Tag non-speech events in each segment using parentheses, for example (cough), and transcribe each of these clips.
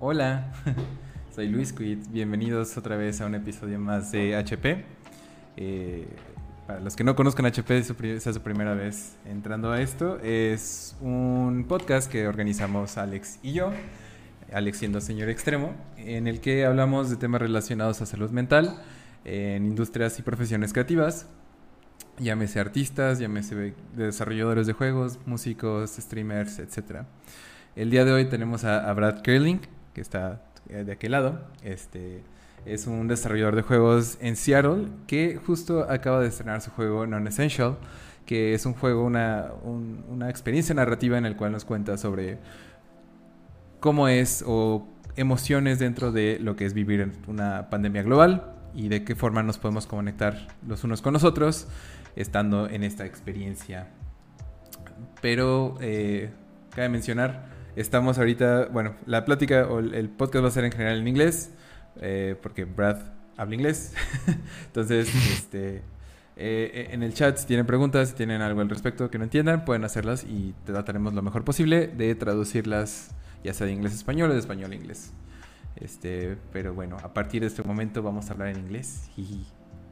Hola, (laughs) soy Luis Quid. Bienvenidos otra vez a un episodio más de HP. Eh, para los que no conozcan HP, es su primera vez entrando a esto. Es un podcast que organizamos Alex y yo, Alex siendo señor extremo, en el que hablamos de temas relacionados a salud mental en industrias y profesiones creativas. Llámese artistas, llámese desarrolladores de juegos, músicos, streamers, etc. El día de hoy tenemos a, Brad Kerling, que está eh, de aquel lado. Este es un desarrollador de juegos en Seattle que justo acaba de estrenar su juego Non-Essential, que es un juego, una, una experiencia narrativa en el cual nos cuenta sobre cómo es o emociones dentro de lo que es vivir en una pandemia global y de qué forma nos podemos conectar los unos con los otros estando en esta experiencia. Pero eh, cabe mencionar, estamos ahorita, bueno, la plática o el podcast va a ser en general en inglés. Eh, porque Brad habla inglés. (laughs) Entonces, (laughs) este, eh, en el chat, si tienen preguntas, si tienen algo al respecto que no entiendan, pueden hacerlas y trataremos lo mejor posible de traducirlas, ya sea de inglés a español o de español a inglés. Este, pero bueno, a partir de este momento vamos a hablar en inglés.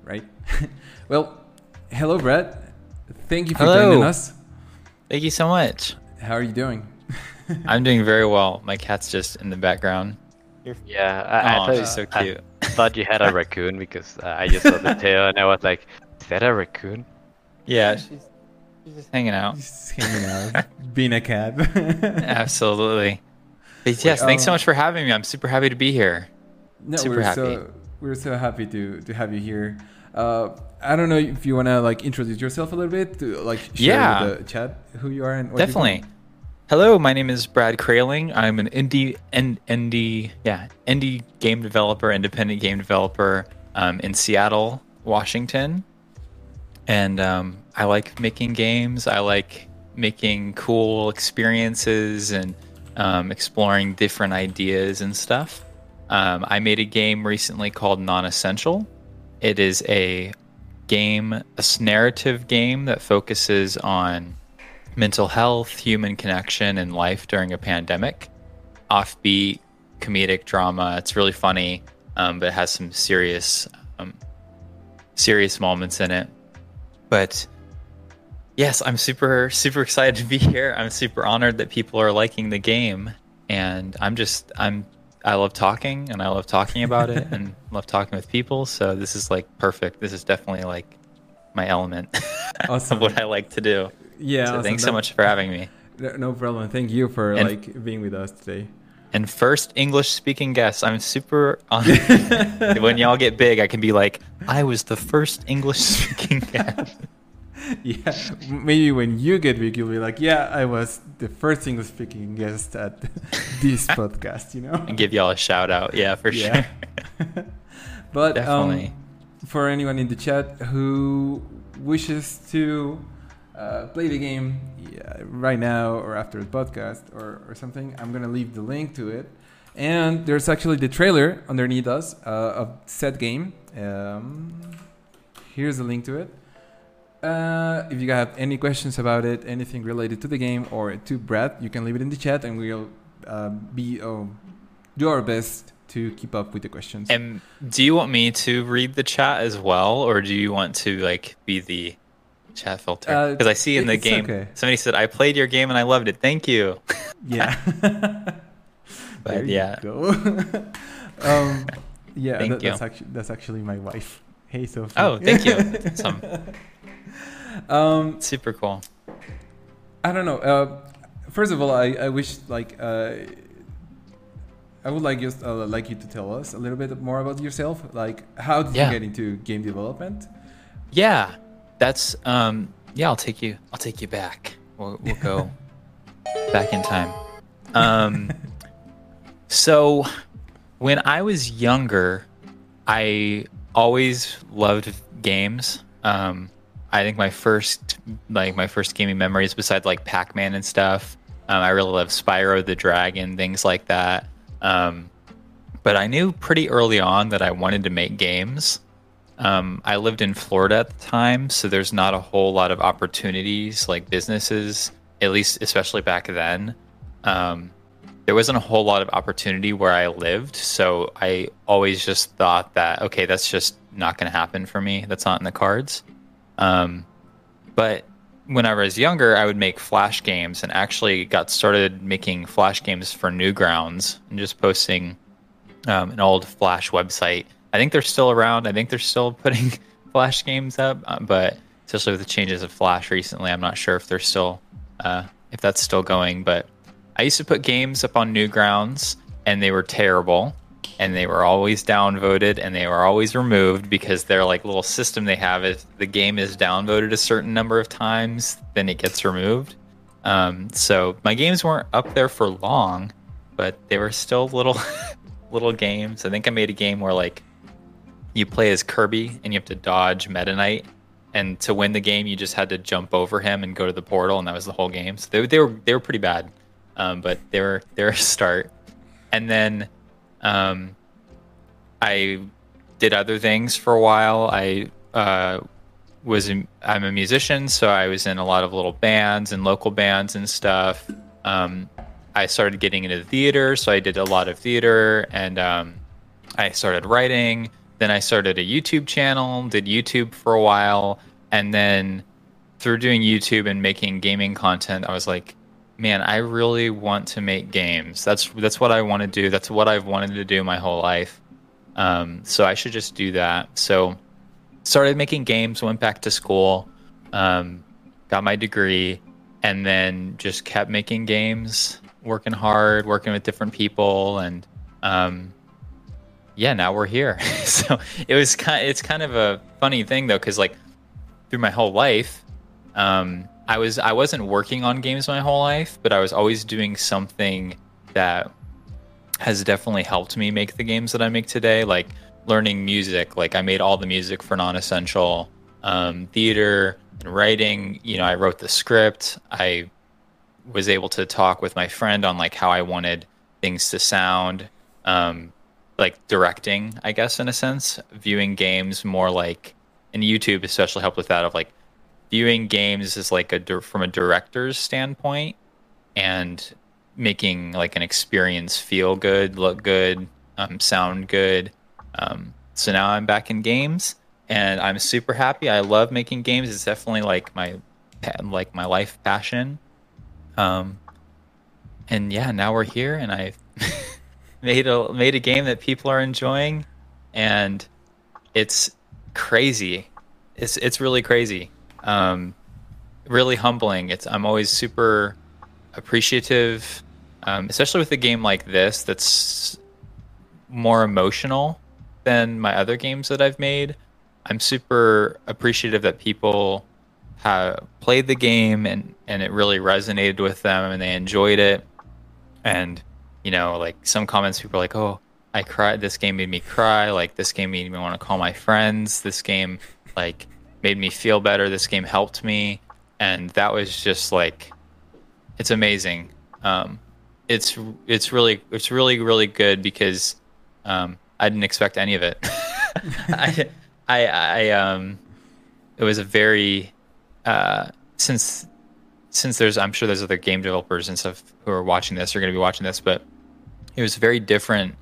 right? (laughs) well, hello, Brad. Thank you for hello. joining us. Thank you so much. How are you doing? (laughs) I'm doing very well. My cat's just in the background. Yeah, I, oh, I thought she's so cute. I (laughs) thought you had a (laughs) raccoon because uh, I just saw the tail and I was like, "Is that a raccoon?" Yeah, she's, she's just hanging out. Just hanging out, being a cat. Absolutely. But yes, Wait, thanks um, so much for having me. I'm super happy to be here. No, super we're happy. So, we're so happy to to have you here. Uh, I don't know if you wanna like introduce yourself a little bit to like share yeah. with the chat who you are and what definitely. Hello, my name is Brad Kraling. I'm an indie and indie yeah indie game developer, independent game developer um, in Seattle, Washington, and um, I like making games. I like making cool experiences and um, exploring different ideas and stuff. Um, I made a game recently called Non-Essential. It is a game, a narrative game that focuses on mental health, human connection, and life during a pandemic. Offbeat, comedic drama. It's really funny, um, but it has some serious, um, serious moments in it. But yes, I'm super, super excited to be here. I'm super honored that people are liking the game, and I'm just, I'm, I love talking, and I love talking about it, (laughs) and love talking with people. So this is like perfect. This is definitely like my element (laughs) awesome. of what I like to do. Yeah. So awesome. thanks so much for having me. (laughs) No problem. Thank you for and, like being with us today. And first English speaking guest. I'm super honored. (laughs) when y'all get big, I can be like, I was the first English (laughs) speaking guest. yeah, maybe when you get big, you'll be like, yeah, I was the first English speaking guest at this podcast, you know? And give y'all a shout out. Yeah, for yeah. sure. but Definitely. Um, for anyone in the chat who wishes to uh, play the game yeah, right now or after the podcast or, or something, I'm gonna leave the link to it. And there's actually the trailer underneath us uh, of said game. Um, here's the link to it. Uh, if you have any questions about it, anything related to the game or to Brad, you can leave it in the chat, and we'll uh, be oh, do our best to keep up with the questions. And do you want me to read the chat as well, or do you want to like be the chat filter because uh, I see in the game okay. somebody said I played your game and I loved it. Thank you. (laughs) Yeah. (laughs) but yeah. (laughs) um, yeah, that, that's actually that's actually my wife. Hey Sophie. Oh, thank you. Some. Um, super cool. I don't know. Uh, first of all, I, I wish like uh, I would like just uh, like you to tell us a little bit more about yourself. Like, how did yeah. you get into game development? Yeah, that's um yeah i'll take you i'll take you back. We'll, we'll go (laughs) back in time. Um so when i was younger i always loved games. Um i think my first like my first gaming memories besides like pac-man and stuff um, i really love spyro the dragon things like that. Um but i knew pretty early on that i wanted to make games um, I lived in Florida at the time, so there's not a whole lot of opportunities like businesses, at least especially back then. Um, there wasn't a whole lot of opportunity where I lived. So I always just thought that, okay, that's just not going to happen for me. That's not in the cards. Um, but when I was younger, I would make Flash games and actually got started making Flash games for Newgrounds and just posting um, an old Flash website. I think they're still around. I think they're still (laughs) putting Flash games up, uh, but especially with the changes of Flash recently, I'm not sure if they're still uh, if that's still going. But I used to put games up on Newgrounds, and they were terrible, and they were always downvoted, and they were always removed because their like little system they have is the game is downvoted a certain number of times, then it gets removed. Um, so my games weren't up there for long, but they were still little (laughs) little games. I think I made a game where like you play as Kirby and you have to dodge Meta Knight and to win the game you just had to jump over him and go to the portal and that was the whole game so they, they were they were pretty bad um, but they were they were a start. And then um, I did other things for a while. I uh, was I'm a musician, so I was in a lot of little bands and local bands and stuff. Um, I started getting into theater, so I did a lot of theater, and um, I started writing. Then I started a YouTube channel, did YouTube for a while, and then through doing YouTube and making gaming content, I was like, man, I really want to make games. That's that's what I want to do. That's what I've wanted to do my whole life. Um, so I should just do that. So started making games. Went back to school, um, got my degree, and then just kept making games, working hard, working with different people, and um, yeah, now we're here. (laughs) so it was kind. It's kind of a funny thing though, because like through my whole life. Um, I was I wasn't working on games my whole life, but I was always doing something that has definitely helped me make the games that I make today. Like learning music, like I made all the music for non-essential um, theater and writing. You know, I wrote the script. I was able to talk with my friend on like how I wanted things to sound. Um, like directing, I guess, in a sense, viewing games more like, and YouTube especially helped with that of like viewing games as like a from a director's standpoint and making like an experience feel good, look good, um, sound good. Um, so now I'm back in games and I'm super happy. I love making games. It's definitely like my like my life passion. Um, and yeah, now we're here and I (laughs) made a made a game that people are enjoying and it's crazy. It's it's really crazy um, really humbling. It's I'm always super appreciative, um, especially with a game like this that's more emotional than my other games that I've made. I'm super appreciative that people have played the game and and it really resonated with them and they enjoyed it. And you know, like some comments, people are like, "Oh, I cried. This game made me cry. Like this game made me want to call my friends. This game, like." made me feel better. This game helped me, and that was just like, it's amazing. Um, it's it's really it's really really good because um, I didn't expect any of it. (laughs) I, I I um, it was a very uh, since since there's I'm sure there's other game developers and stuff who are watching this are going to be watching this, but it was very different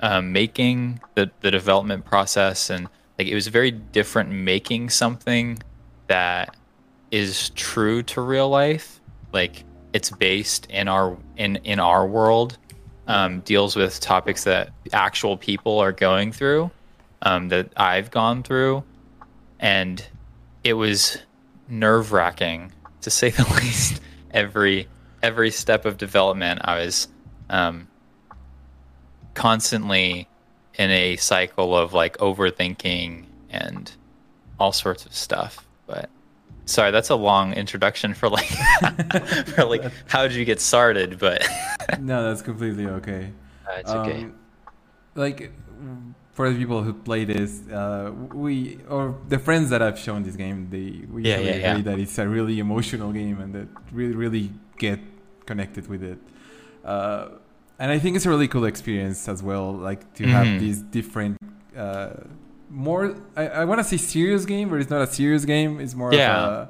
um, making the the development process and like it was very different making something that is true to real life. Like it's based in our in in our world, um, deals with topics that actual people are going through, um, that I've gone through, and it was nerve wracking to say the (laughs) least. Every every step of development, I was um, constantly in a cycle of like overthinking and all sorts of stuff. But sorry, that's a long introduction for like (laughs) for like (laughs) how did you get started? But no, that's completely okay. Uh, it's um, okay. Like for the people who play this, uh, we or the friends that I've shown this game, they we yeah, yeah, agree yeah. that it's a really emotional game and that really really get connected with it. Uh, and I think it's a really cool experience as well, like to mm-hmm. have these different, uh, more. I, I want to say serious game, but it's not a serious game. It's more yeah. of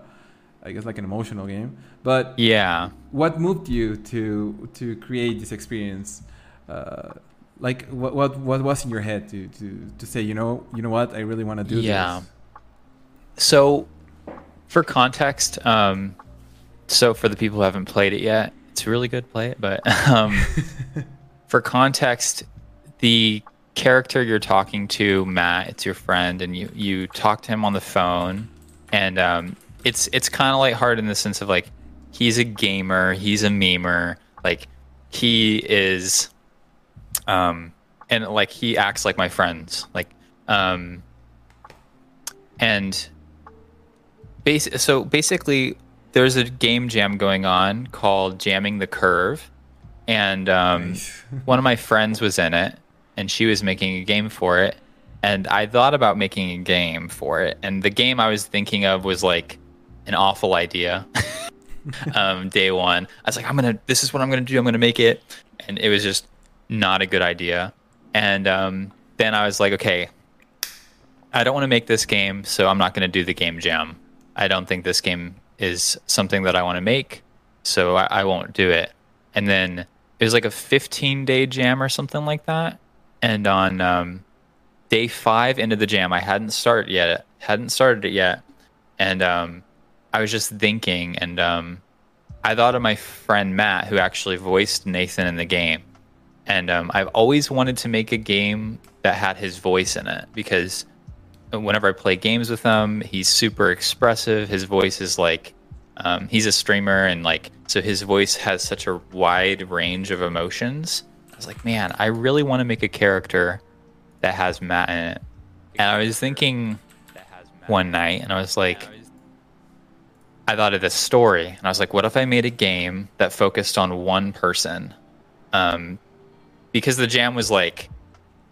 I guess like an emotional game. But yeah, what moved you to to create this experience? Uh, like what what what was in your head to to to say you know you know what I really want to do yeah. This? So, for context, um, so for the people who haven't played it yet, it's really good. Play it, but (laughs) um, for context, the character you're talking to, Matt, it's your friend, and you you talk to him on the phone, and um, it's it's kind of lighthearted in the sense of like he's a gamer, he's a memer, like he is, um, and like he acts like my friends, like um, and base so basically there's a game jam going on called Jamming the Curve, and um, nice. (laughs) one of my friends was in it, and she was making a game for it, and I thought about making a game for it, and the game I was thinking of was like an awful idea. (laughs) um, day one, I was like, I'm gonna, this is what I'm gonna do. I'm gonna make it, and it was just not a good idea. And um, then I was like, okay, I don't want to make this game, so I'm not gonna do the game jam. I don't think this game is something that I want to make, so I, I won't do it. And then it was like a 15 day jam or something like that. And on um, day five into the jam, I hadn't started yet. Hadn't started it yet, and um, I was just thinking, and um, I thought of my friend Matt, who actually voiced Nathan in the game. And um, I've always wanted to make a game that had his voice in it because whenever I play games with him, he's super expressive. His voice is like um, he's a streamer, and like so his voice has such a wide range of emotions. I was like, man, I really want to make a character that has Matt in it. And I was thinking one night, and I was like, I thought of this story, and I was like, what if I made a game that focused on one person? Um, because the jam was like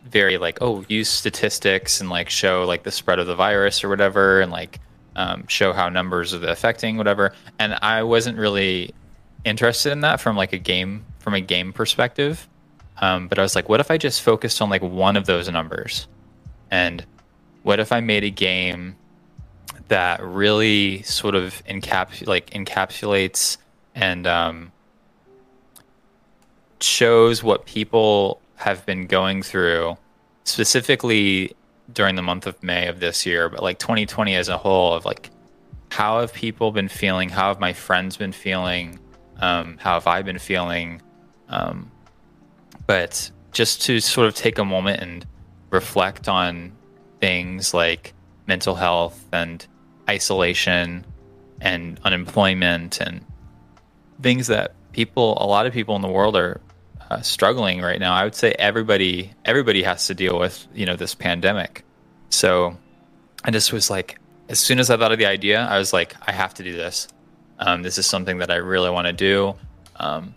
very like oh use statistics and like show like the spread of the virus or whatever and like um, show how numbers are affecting whatever. And i wasn't really interested in that from like a game from a game perspective. Um, but i was like what if i just focused on like one of those numbers? And what if i made a game that really sort of encaps like encapsulates and um, shows what people have been going through, specifically during the month of May of this year, but like 2020 as a whole, of like how have people been feeling? How have my friends been feeling? Um, how have I been feeling? Um, but just to sort of take a moment and reflect on things like mental health and isolation and unemployment and things that people, a lot of people in the world are uh, struggling right now. I would say everybody everybody has to deal with you know this pandemic. So I just was like, as soon as I thought of the idea, I was like, I have to do this. Um, this is something that I really want to do. Um,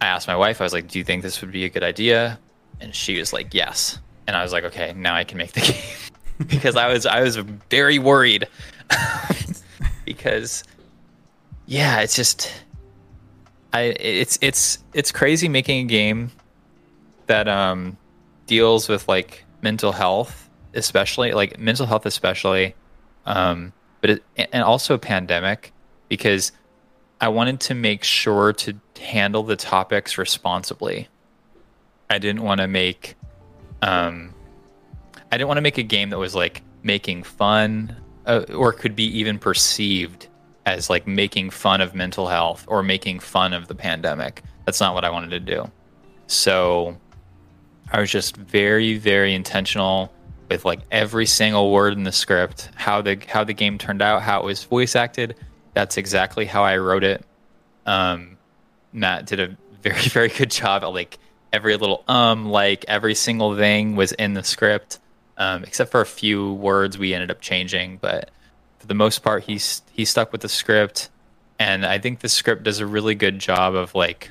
I asked my wife, I was like, Do you think this would be a good idea? And she was like, Yes. And I was like, Okay, now I can make the (laughs) game because I was I was very worried (laughs) because yeah, it's just I it's it's it's crazy making a game that um deals with like mental health, especially like mental health, especially, um, but it, and also pandemic because I wanted to make sure to handle the topics responsibly. I didn't want to make um I didn't want to make a game that was like making fun uh, or could be even perceived as like making fun of mental health or making fun of the pandemic. That's not what I wanted to do. So I was just very, very intentional with like every single word in the script, how the how the game turned out, how it was voice acted. That's exactly how I wrote it. Um, Matt did a very, (laughs) very good job at like every little um, like every single thing was in the script, um, except for a few words we ended up changing, but for the most part, he's he stuck with the script, and I think the script does a really good job of like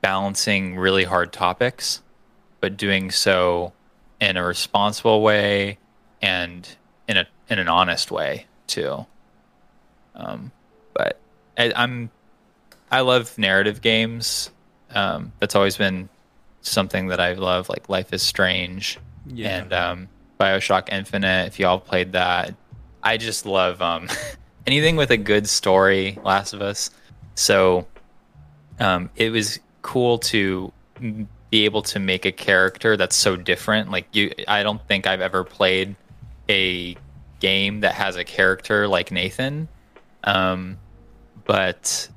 balancing really hard topics, but doing so in a responsible way and in a in an honest way too. Um, but I, I'm I love narrative games. Um, that's always been something that I love. Like Life is Strange yeah. and um, Bioshock Infinite. If y'all played that, I just love um, (laughs) anything with a good story, Last of Us. So um, it was cool to be able to make a character that's so different. Like you, I don't think I've ever played a game that has a character like Nathan. Um, but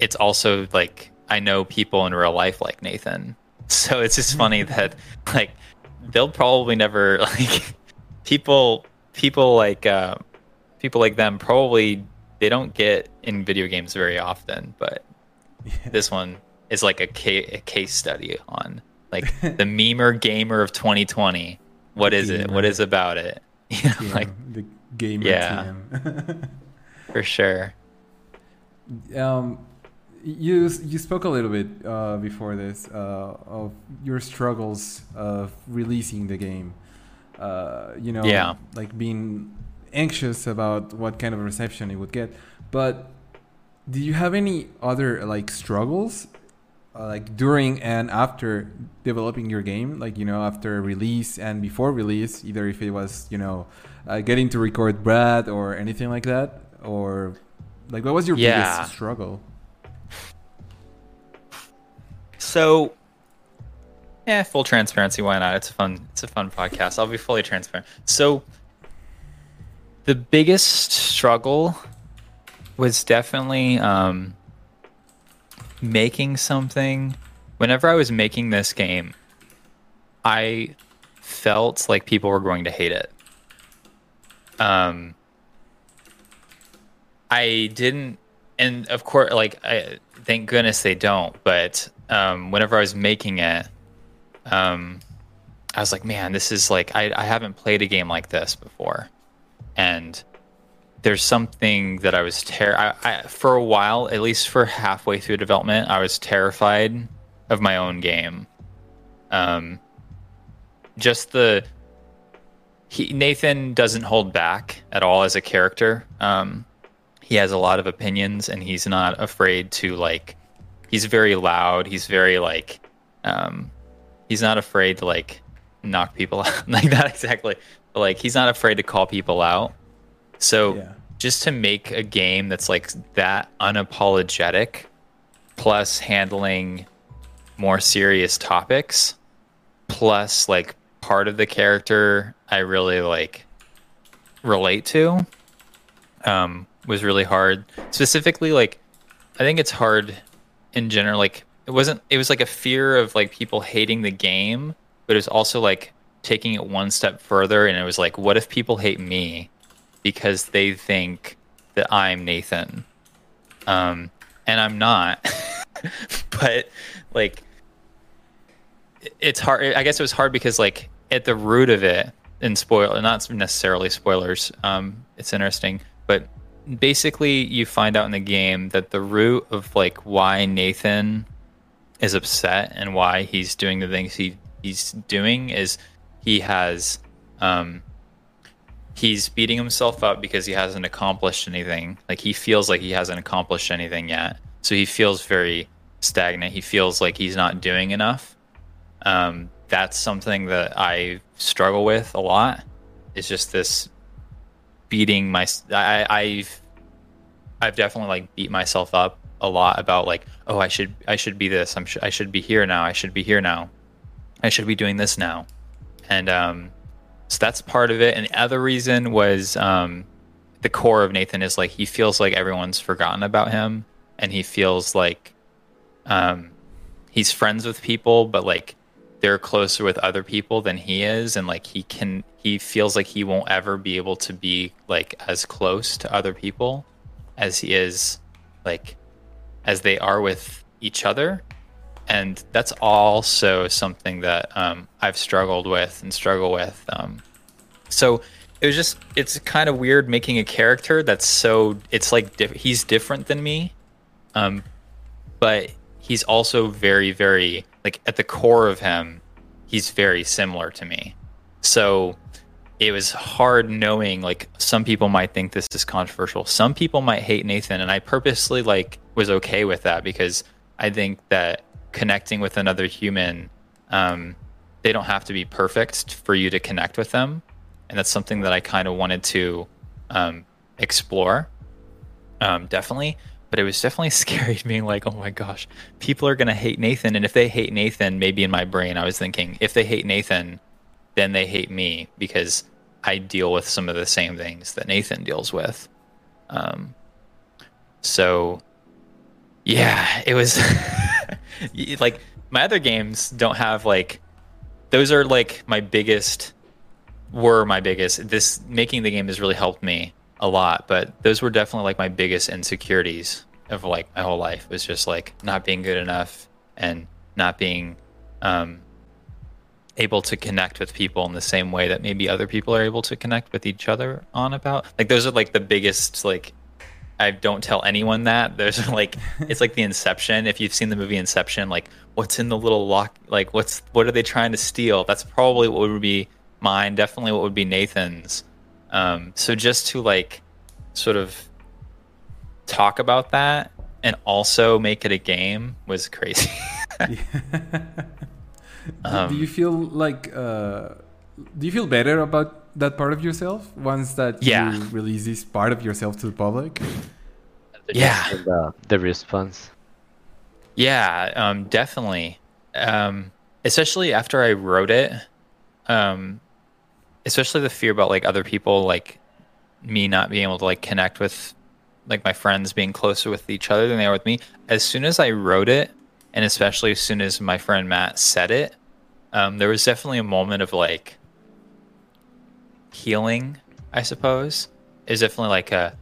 it's also like I know people in real life like Nathan. (laughs) So it's just funny that like they'll probably never (laughs) like people people like uh, people like them probably they don't get in video games very often, but yeah. this one is like a, ca- a case study on like (laughs) the memer gamer of 2020. What is gamer. it? What is about it? (laughs) You know, like the gamer yeah, (laughs) for sure. Um, you you spoke a little bit uh, before this uh, of your struggles of releasing the game. Uh, you know, yeah. like being anxious about what kind of reception it would get. But do you have any other like struggles, uh, like during and after developing your game? Like you know, after release and before release, either if it was you know uh, getting to record Brad or anything like that, or like what was your yeah. biggest struggle? So, yeah, full transparency. Why not? It's a fun. It's a fun podcast. I'll be fully transparent. So, the biggest struggle was definitely um, making something. Whenever I was making this game, I felt like people were going to hate it. Um, I didn't, and of course, like I thank goodness they don't. But um, whenever I was making it, um, I was like, man, this is like I, I haven't played a game like this before, and there's something that I was ter- I, I, for a while, at least for halfway through development, I was terrified of my own game. Um, just the he, Nathan doesn't hold back at all as a character. Um, he has a lot of opinions, and he's not afraid to like he's very loud. He's very like, um, he's not afraid to like knock people out (laughs) like that exactly. But, like he's not afraid to call people out. So yeah. just to make a game that's like that unapologetic, plus handling more serious topics, plus like part of the character I really like relate to, um, was really hard. Specifically, like I think it's hard in general like it wasn't it was like a fear of like people hating the game but it was also like taking it one step further and it was like what if people hate me because they think that i'm nathan? Um and i'm not (laughs) but like it's hard i guess it was hard because like at the root of it and spoil not necessarily spoilers um it's interesting but basically you find out in the game that the root of like why Nathan is upset and why he's doing the things he he's doing is he has um he's beating himself up because he hasn't accomplished anything. Like he feels like he hasn't accomplished anything yet. So he feels very stagnant. He feels like he's not doing enough. Um that's something that i struggle with a lot. It's just this beating my I, I've I've definitely like beat myself up a lot about like oh I should I should be this I'm sh- I should be here now I should be here now I should be doing this now. And um so that's part of it. And the other reason was um the core of Nathan is like he feels like everyone's forgotten about him. And he feels like um he's friends with people but like they're closer with other people than he is. And like he can he feels like he won't ever be able to be like as close to other people as he is like as they are with each other and that's also something that um, i've struggled with and struggle with um, so it was just it's kind of weird making a character that's so it's like he's different than me um, but he's also very very like at the core of him, he's very similar to me. So it was hard knowing like some people might think this is controversial. Some people might hate Nathan and I purposely like was okay with that because I think that connecting with another human um, they don't have to be perfect for you to connect with them and that's something that I kind of wanted to um, explore. Um, definitely, but it was definitely (laughs) scary being like, oh my gosh, people are gonna hate Nathan, and if they hate Nathan, maybe in my brain I was thinking, if they hate Nathan, then they hate me because I deal with some of the same things that Nathan deals with. Um, so yeah, it was (laughs) like my other games don't have like those are like my biggest were my biggest this making the game has really helped me a lot but those were definitely like my biggest insecurities of like my whole life was just like not being good enough and not being um able to connect with people in the same way that maybe other people are able to connect with each other on about like those are like the biggest like I don't tell anyone that. (laughs) There's like it's like the Inception. If you've seen the movie Inception, like what's in the little lock like what's what are they trying to steal? That's probably what would be mine, definitely what would be Nathan's. Um, so just to like sort of talk about that and also make it a game was crazy. (laughs) (laughs) um, do you feel like uh, do you feel better about that part of yourself once that yeah. you release this part of yourself to the public? Yeah, the, the response. Yeah, um, definitely. Um, especially after I wrote it, um, especially the fear about like other people, like me not being able to like connect with like my friends being closer with each other than they are with me. As soon as I wrote it, and especially as soon as my friend Matt said it, um, there was definitely a moment of like healing, I suppose, is definitely like a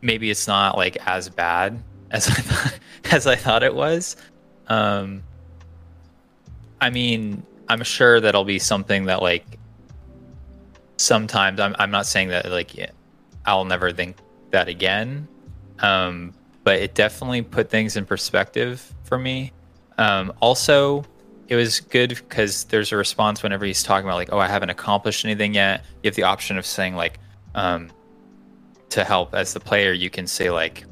maybe it's not like as bad as I thought (laughs) as I thought it was. Um, I mean, I'm sure that'll be something that like sometimes I'm I'm not saying that like I'll never think that again. Um, but it definitely put things in perspective for me. Um, also, it was good because there's a response whenever he's talking about like, oh, I haven't accomplished anything yet. You have the option of saying like, um, to help as the player, you can say like,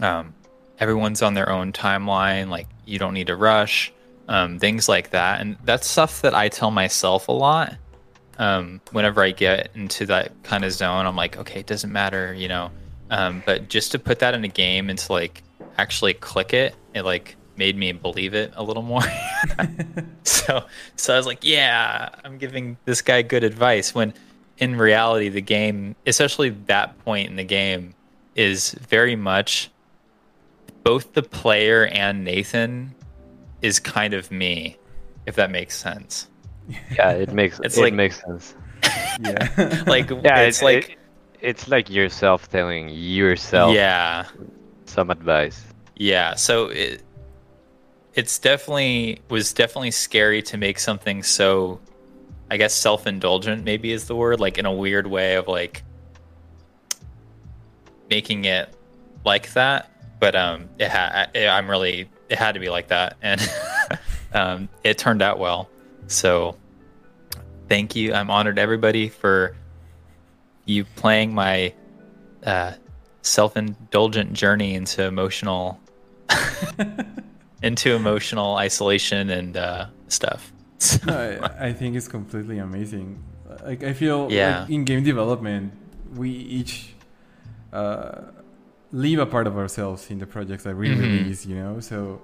um, everyone's on their own timeline. Like you don't need to rush, um, things like that. And that's stuff that I tell myself a lot. Um, whenever I get into that kind of zone, I'm like, okay, it doesn't matter, you know. Um, but just to put that in a game and to like actually click it, it like made me believe it a little more. (laughs) so so I was like, yeah, I'm giving this guy good advice when in reality the game, especially that point in the game is very much both the player and Nathan is kind of me, if that makes sense. Yeah, it makes it's it like, makes sense. (laughs) yeah. (laughs) like yeah, it's, it's like it, it's like yourself telling yourself yeah. some advice. Yeah, so it, it's definitely was definitely scary to make something so I guess self-indulgent maybe is the word like in a weird way of like making it like that. But um it had I'm really it had to be like that. And (laughs) um it turned out well. So thank you. I'm honored everybody for you playing my uh self-indulgent journey into emotional (laughs) into emotional isolation and uh, stuff. I, I, think it's completely amazing. Like I feel yeah. Like in game development, we each uh, leave a part of ourselves in the projects that we mm-hmm. release. You know, so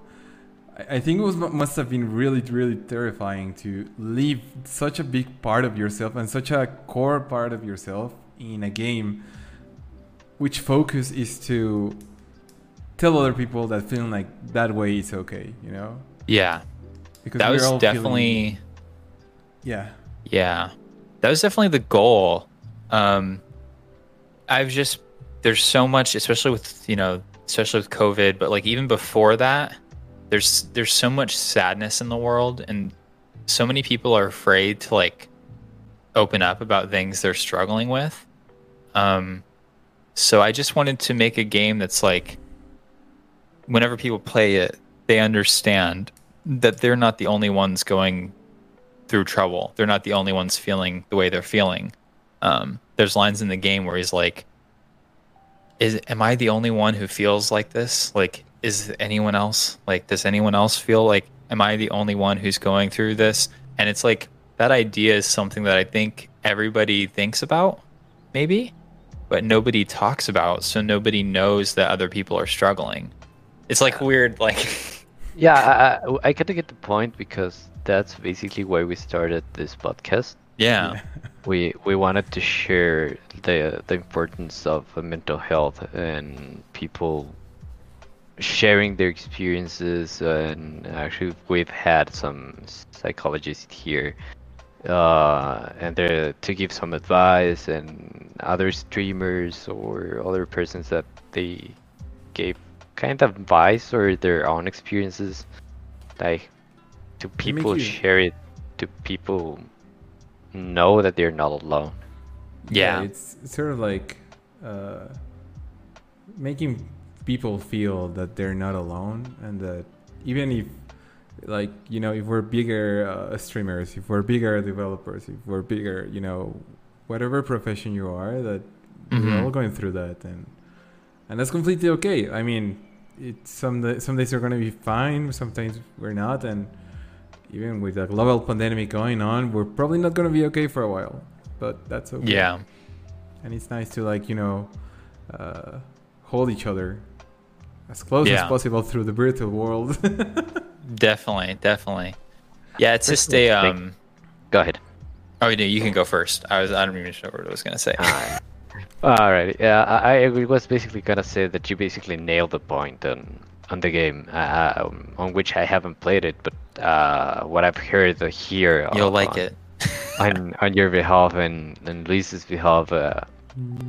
I, I think it was must have been really really terrifying to leave such a big part of yourself and such a core part of yourself in a game, which focus is to tell other people that feeling like that way is okay, you know? Yeah. Because that was definitely feeling... Yeah. Yeah. That was definitely the goal. Um I've just there's so much especially with, you know, especially with COVID, but like even before that, there's there's so much sadness in the world and so many people are afraid to like open up about things they're struggling with. Um so I just wanted to make a game that's like whenever people play it, they understand that they're not the only ones going through trouble. They're not the only ones feeling the way they're feeling. Um, there's lines in the game where he's like, "Is am I the only one who feels like this? Like, is anyone else like? Does anyone else feel like? Am I the only one who's going through this?" And it's like that idea is something that I think everybody thinks about, maybe. but nobody talks about, so nobody knows that other people are struggling. It's like weird, like. (laughs) yeah, I, I kind of get the point because that's basically why we started this podcast. Yeah. (laughs) we we wanted to share the the importance of uh, mental health and people sharing their experiences and actually we've had some psychologists here uh, and to give some advice and other streamers or other persons that they gave kind of advice or their own experiences like to people you... share it to people know that they're not alone. Yeah, yeah it's, it's sort of like uh, making people feel that they're not alone and that even if like you know if we're bigger uh, streamers if we're bigger developers if we're bigger you know whatever profession you are that mm-hmm. we're all going through that and and that's completely okay. I mean it's some day, some days are going to be fine sometimes we're not and even with a global pandemic going on we're probably not going to be okay for a while but that's okay. Yeah. And it's nice to like you know uh, hold each other as close yeah. as possible through the virtual world (laughs) Definitely, definitely. Yeah, it's just a um. Go ahead. Oh, no, you can go first. I was I don't even know what I was gonna say. All right. Yeah, I, I was basically gonna say that you basically nailed the point on on the game, uh, um, on which I haven't played it, but uh, what I've heard here. You'll on, like it. (laughs) on on your behalf and and Luis's behalf, uh,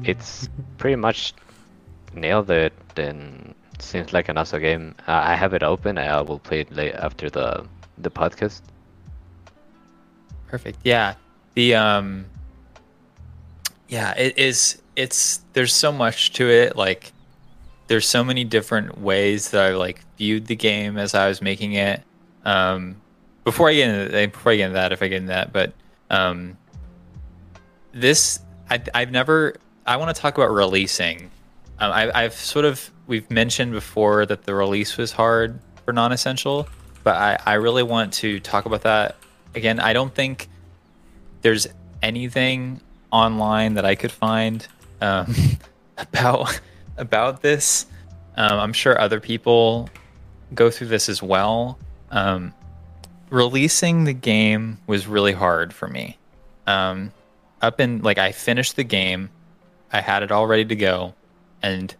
it's pretty much nailed it and Seems like an awesome game. Uh, I have it open. I will play it late after the the podcast. Perfect. Yeah. The um. Yeah, it is. It's there's so much to it. Like, there's so many different ways that I like viewed the game as I was making it. Um, before I get into before I get into that, if I get into that, but um, this I, I've never. I want to talk about releasing. Um, I, I've sort of we've mentioned before that the release was hard for non-essential, but I, I really want to talk about that again. I don't think there's anything online that I could find um, (laughs) about about this. Um, I'm sure other people go through this as well. Um, releasing the game was really hard for me. Um, up in like I finished the game, I had it all ready to go, and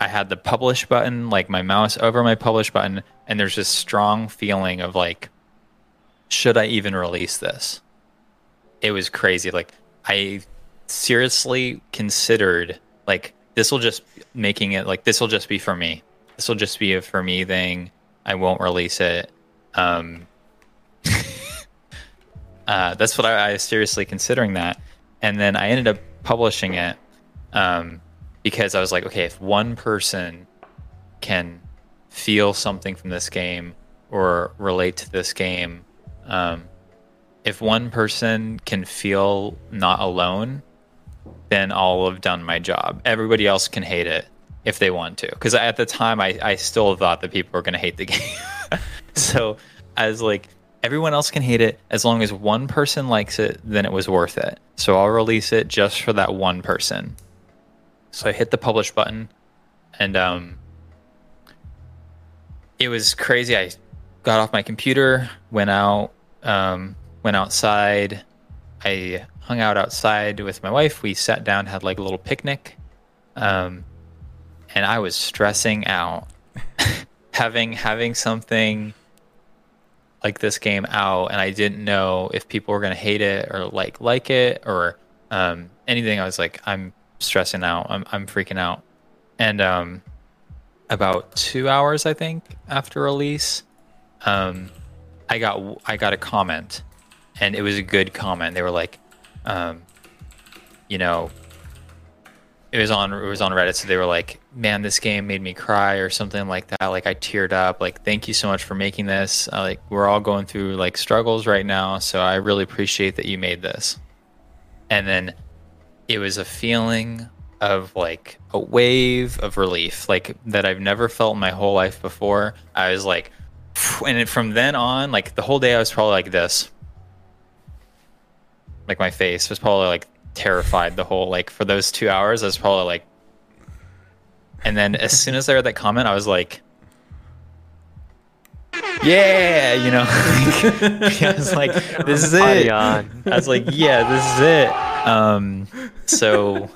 I had the publish button, like my mouse over my publish button, and there's this strong feeling of like, should I even release this? It was crazy. Like I seriously considered like this will just making it like this will just be for me. This will just be a for me thing. I won't release it. Um, (laughs) uh, that's what I, I was seriously considering that, and then I ended up publishing it. Um, because I was like, okay, if one person can feel something from this game or relate to this game, um, if one person can feel not alone, then I'll have done my job. Everybody else can hate it if they want to. Because at the time, I, I still thought that people were going to hate the (laughs) game. so I was like, everyone else can hate it as long as one person likes it, then it was worth it. So I'll release it just for that one person. So I hit the publish button, and um, it was crazy. I got off my computer, went out, um, went outside. I hung out outside with my wife. We sat down, had like a little picnic, um, and I was stressing out (laughs) having having something like this game out, and I didn't know if people were gonna hate it or like like it or um, anything. I was like, I'm stressing out. I'm I'm freaking out. And um, about two hours, I think, after release, um, I got I got a comment, and it was a good comment. They were like, um, you know, it was on it was on Reddit, so they were like, "Man, this game made me cry" or something like that. Like I teared up. Like, thank you so much for making this. Uh, like we're all going through like struggles right now, so I really appreciate that you made this. And then it was a feeling of like a wave of relief, like that I've never felt in my whole life before. I was like, and from then on, like the whole day, I was probably like this. Like my face was probably like terrified the whole like for those two hours. I was probably like, and then as soon as I read that comment, I was like, yeah, you know, (laughs) I was like, this is it. I was like, yeah, this is it. Um, so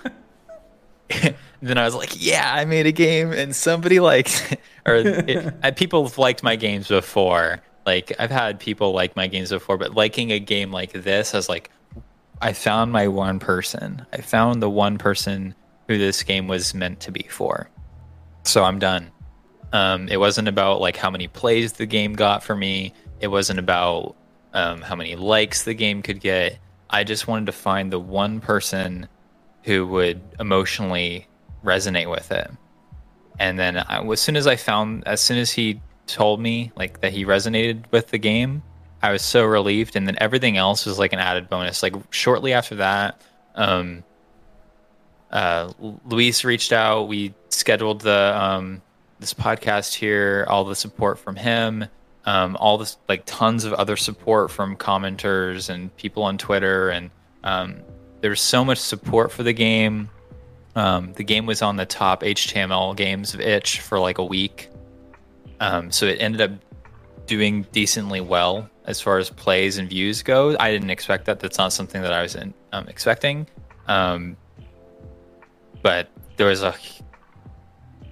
(laughs) then I was like, yeah, I made a game, and somebody liked, (laughs) or it, I, people have liked my games before. Like I've had people like my games before, but liking a game like this, I was like, I found my one person. I found the one person who this game was meant to be for. So I'm done. Um, it wasn't about like how many plays the game got for me. It wasn't about um, how many likes the game could get. I just wanted to find the one person who would emotionally resonate with it. And then I, as soon as I found, as soon as he told me like that he resonated with the game, I was so relieved. And then everything else was like an added bonus. Like shortly after that, um, uh, Luis reached out. We scheduled the um, this podcast here. All the support from him. Um, all this like tons of other support from commenters and people on Twitter, and um, there's so much support for the game. Um, the game was on the top HTML games of itch for like a week, um, so it ended up doing decently well as far as plays and views go. I didn't expect that. That's not something that I was in, um, expecting. Um, but there was a.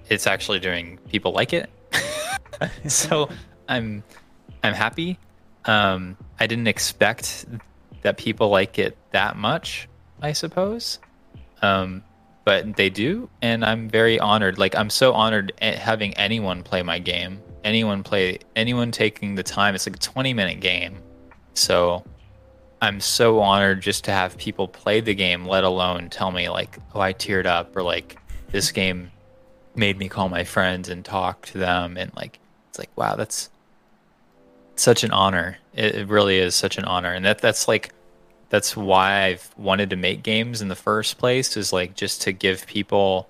It's actually doing. People like it, (laughs) so I'm I'm happy. Um, I didn't expect that people like it that much. I suppose, um, but they do, and I'm very honored. Like I'm so honored at having anyone play my game. Anyone play. Anyone taking the time. It's like a 20 minute game, so I'm so honored just to have people play the game, let alone tell me like, oh, I teared up, or like this game made me call my friends and talk to them, and like it's like, wow, that's such an honor. It, it really is such an honor, and that that's like that's why I've wanted to make games in the first place is like just to give people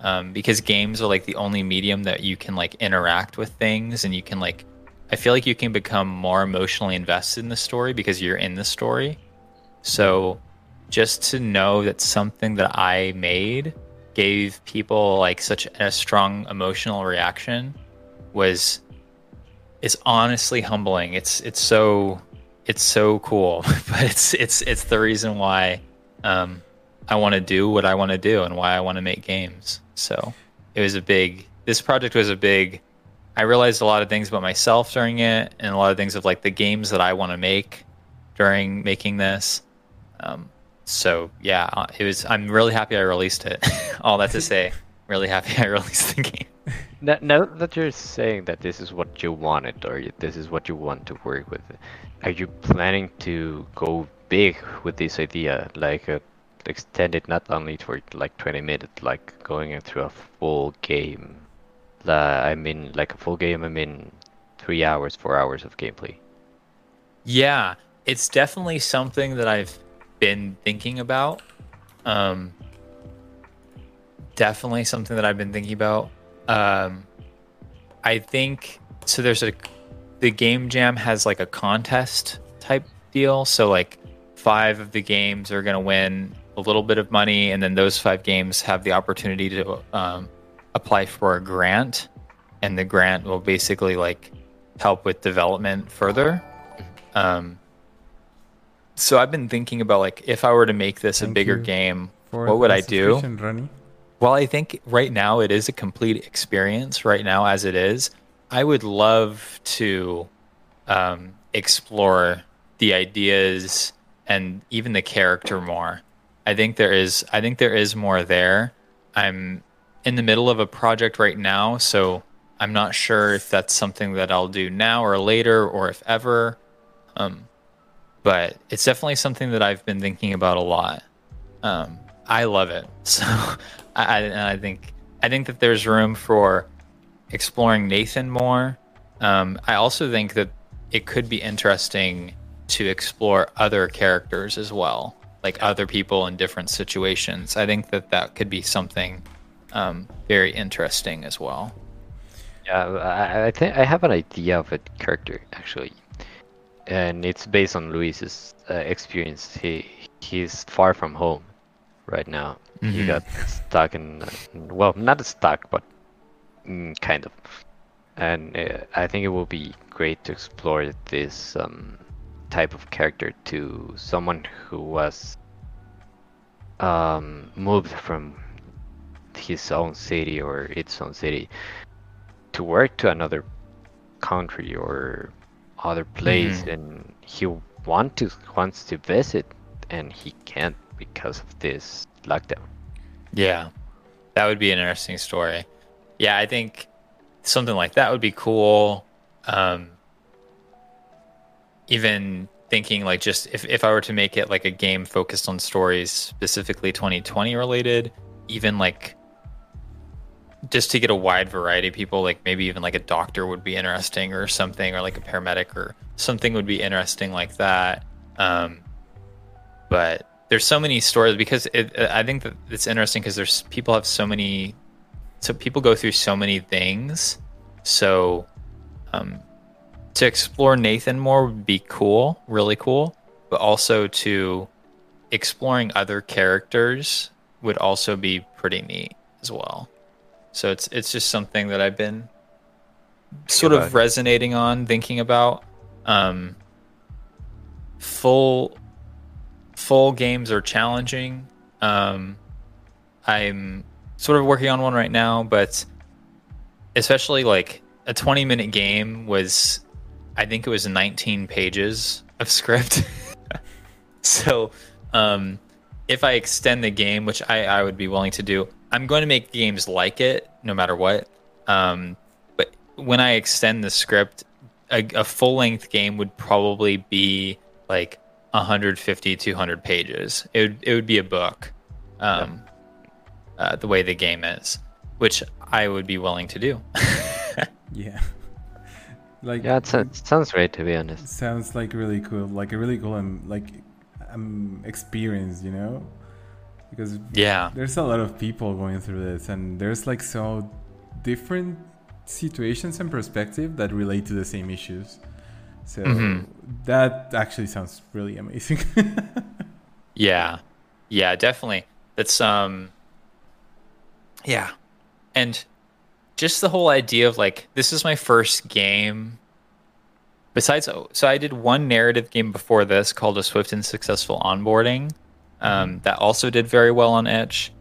um, because games are like the only medium that you can like interact with things and you can like I feel like you can become more emotionally invested in the story because you're in the story. So just to know that something that I made gave people like such a strong emotional reaction was is honestly humbling. It's it's so it's so cool, (laughs) but it's it's it's the reason why um, I want to do what I want to do and why I want to make games. So it was a big. This project was a big. I realized a lot of things about myself during it, and a lot of things of like the games that I want to make during making this. Um, so yeah, uh, it was. I'm really happy I released it. (laughs) All that to say, (laughs) really happy I released the game. Now, that you're saying that this is what you wanted or this is what you want to work with, are you planning to go big with this idea? Like uh, extend it not only for like 20 minutes, like going through a full game. Uh, I mean, like a full game. I mean, three hours, four hours of gameplay. Yeah, it's definitely something that I've been thinking about. Um, definitely something that I've been thinking about. Um, I think so. There's a the game jam has like a contest type deal. So like five of the games are gonna win a little bit of money, and then those five games have the opportunity to um, apply for a grant, and the grant will basically like help with development further. Um, so I've been thinking about like if I were to make this a bigger game, what would I do? Ronnie. Well, I think right now it is a complete experience right now as it is. I would love to um, explore the ideas and even the character more. I think there is I think there is more there. I'm in the middle of a project right now, so I'm not sure if that's something that I'll do now or later or if ever. Um, but it's definitely something that I've been thinking about a lot. Um, I love it. (laughs) So I, I, think I think that there's room for exploring Nathan more. Um, I also think that it could be interesting to explore other characters as well, like other people in different situations. I think that that could be something um, very interesting as well. Yeah, I, I think I have an idea of a character actually, and it's based on Luis's uh, experience. He he's far from home, right now. He Mhm. got stuck in, well, not stuck, but mm, kind of. And uh, I think it will be great to explore this um, type of character to someone who was um, moved from his own city or its own city to work to another country or other place, Mhm. and he want to wants to visit, and he can't because of this lockdown. Yeah, that would be an interesting story. Yeah, I think something like that would be cool. Um, even thinking like just if, if I were to make it like a game focused on stories specifically 2020 related, even like just to get a wide variety of people, like maybe even like a doctor would be interesting or something, or like a paramedic or something would be interesting like that. Um, but there's so many stories because it, I think that it's interesting because there's people have so many, so people go through so many things. So, um, to explore Nathan more would be cool, really cool, but also to exploring other characters would also be pretty neat as well. So it's it's just something that I've been sort of resonating on, thinking about. Um, full full games are challenging. Um, I'm sort of working on one right now, but especially like a 20 minute game was, I think it was 19 pages of script. (laughs) so, um, if I extend the game, which I, I would be willing to do, I'm going to make games like it no matter what. Um, but when I extend the script, a, a full length game would probably be like 150 200 pages it would, it would be a book um, uh, the way the game is which i would be willing to do (laughs) Yeah. (laughs) Like Yeah, it, sounds- it sounds great to be honest. sounds like really cool, like a really cool um, like um experience, you know? Because yeah there's a lot of people going through this and there's like so different situations and perspective that relate to the same issues. So Mhm. that actually sounds really amazing. (laughs) yeah. Yeah definitely. That's um yeah. And just the whole idea of like this is my first game besides so i did one narrative game before this called a swift and successful onboarding um, that also did very well on itch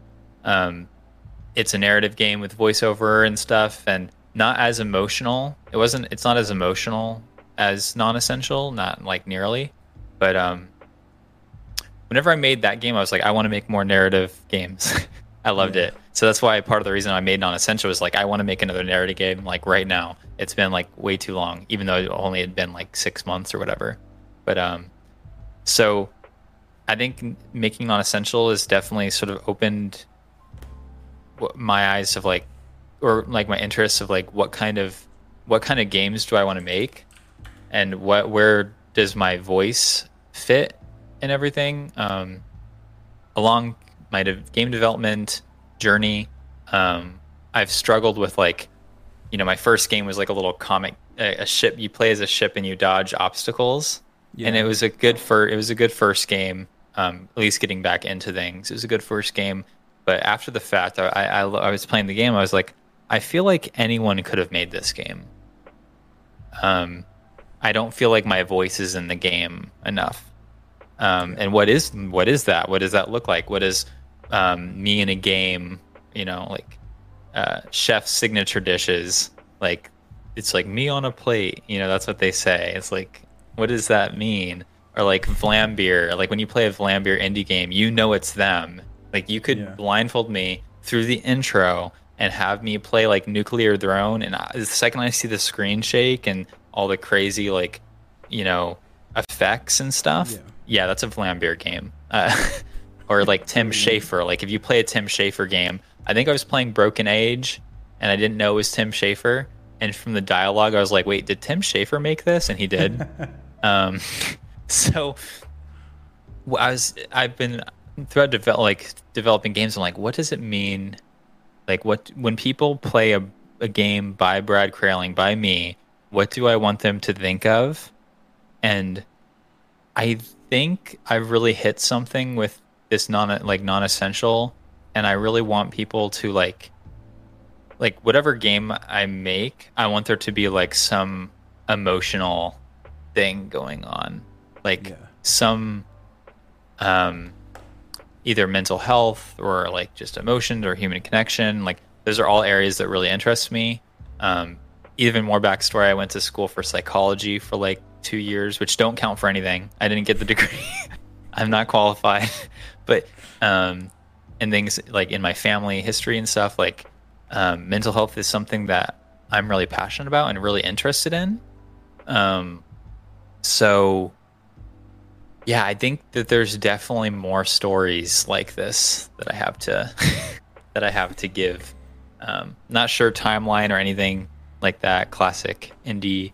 um, it's a narrative game with voiceover and stuff and not as emotional. It wasn't it's not as emotional as non-essential not like nearly. But um whenever i made that game i was like i want to make more narrative games. (laughs) I loved Yeah. it. So that's why part of the reason i made non-essential was like i want to make another narrative game like right now. It's been like way too long even though it only had been like six months or whatever. But um so i think making non-essential is definitely sort of opened my eyes of like or like my interests of like what kind of what kind of games do I want to make and what where does my voice fit and everything? Um along my de- game development journey um I've struggled with like you know my first game was like a little comic a, a ship you play as a ship and you dodge obstacles. And it was a good for it was a good first game um at least getting back into things. It was a good first game but after the fact I, I i was playing the game i was like i feel like anyone could have made this game. Um i don't feel like my voice is in the game enough. Um and what is what is that? What does that look like? What is um me in a game you know like uh chef's signature dishes like it's like me on a plate you know that's what they say. It's like what does that mean? Or like Vlambeer like when you play a Vlambeer indie game you know it's them. Like you could Yeah. blindfold me through the intro and have me play like nuclear throne and I, the second i see the screen shake and all the crazy like you know effects and stuff Yeah. yeah, that's a Vlambeer game uh, (laughs) or like tim schafer like if you play a tim schafer game i think i was playing broken age and i didn't know it was tim schafer and from the dialogue i was like wait did tim schafer make this and he did (laughs) um, (laughs) so I was I've been throughout develop like developing games. I'm like, what does it mean? Like, what when people play a, a game by Brad Kraling by me, what do I want them to think of? And I think I've really hit something with this non like non-essential and I really want people to like like whatever game I make, I want there to be like some emotional thing going on. Like Yeah. some um either mental health or like just emotions or human connection. Like those are all areas that really interest me. Um even more backstory, I went to school for psychology for like two years, which don't count for anything. I didn't get the degree. (laughs) I'm not qualified. (laughs) But um and things like in my family history and stuff, like um, mental health is something that I'm really passionate about and really interested in. Um, so, yeah, I think that there's definitely more stories like this that I have to (laughs) that I have to give. Um, not sure timeline or anything like that. Classic indie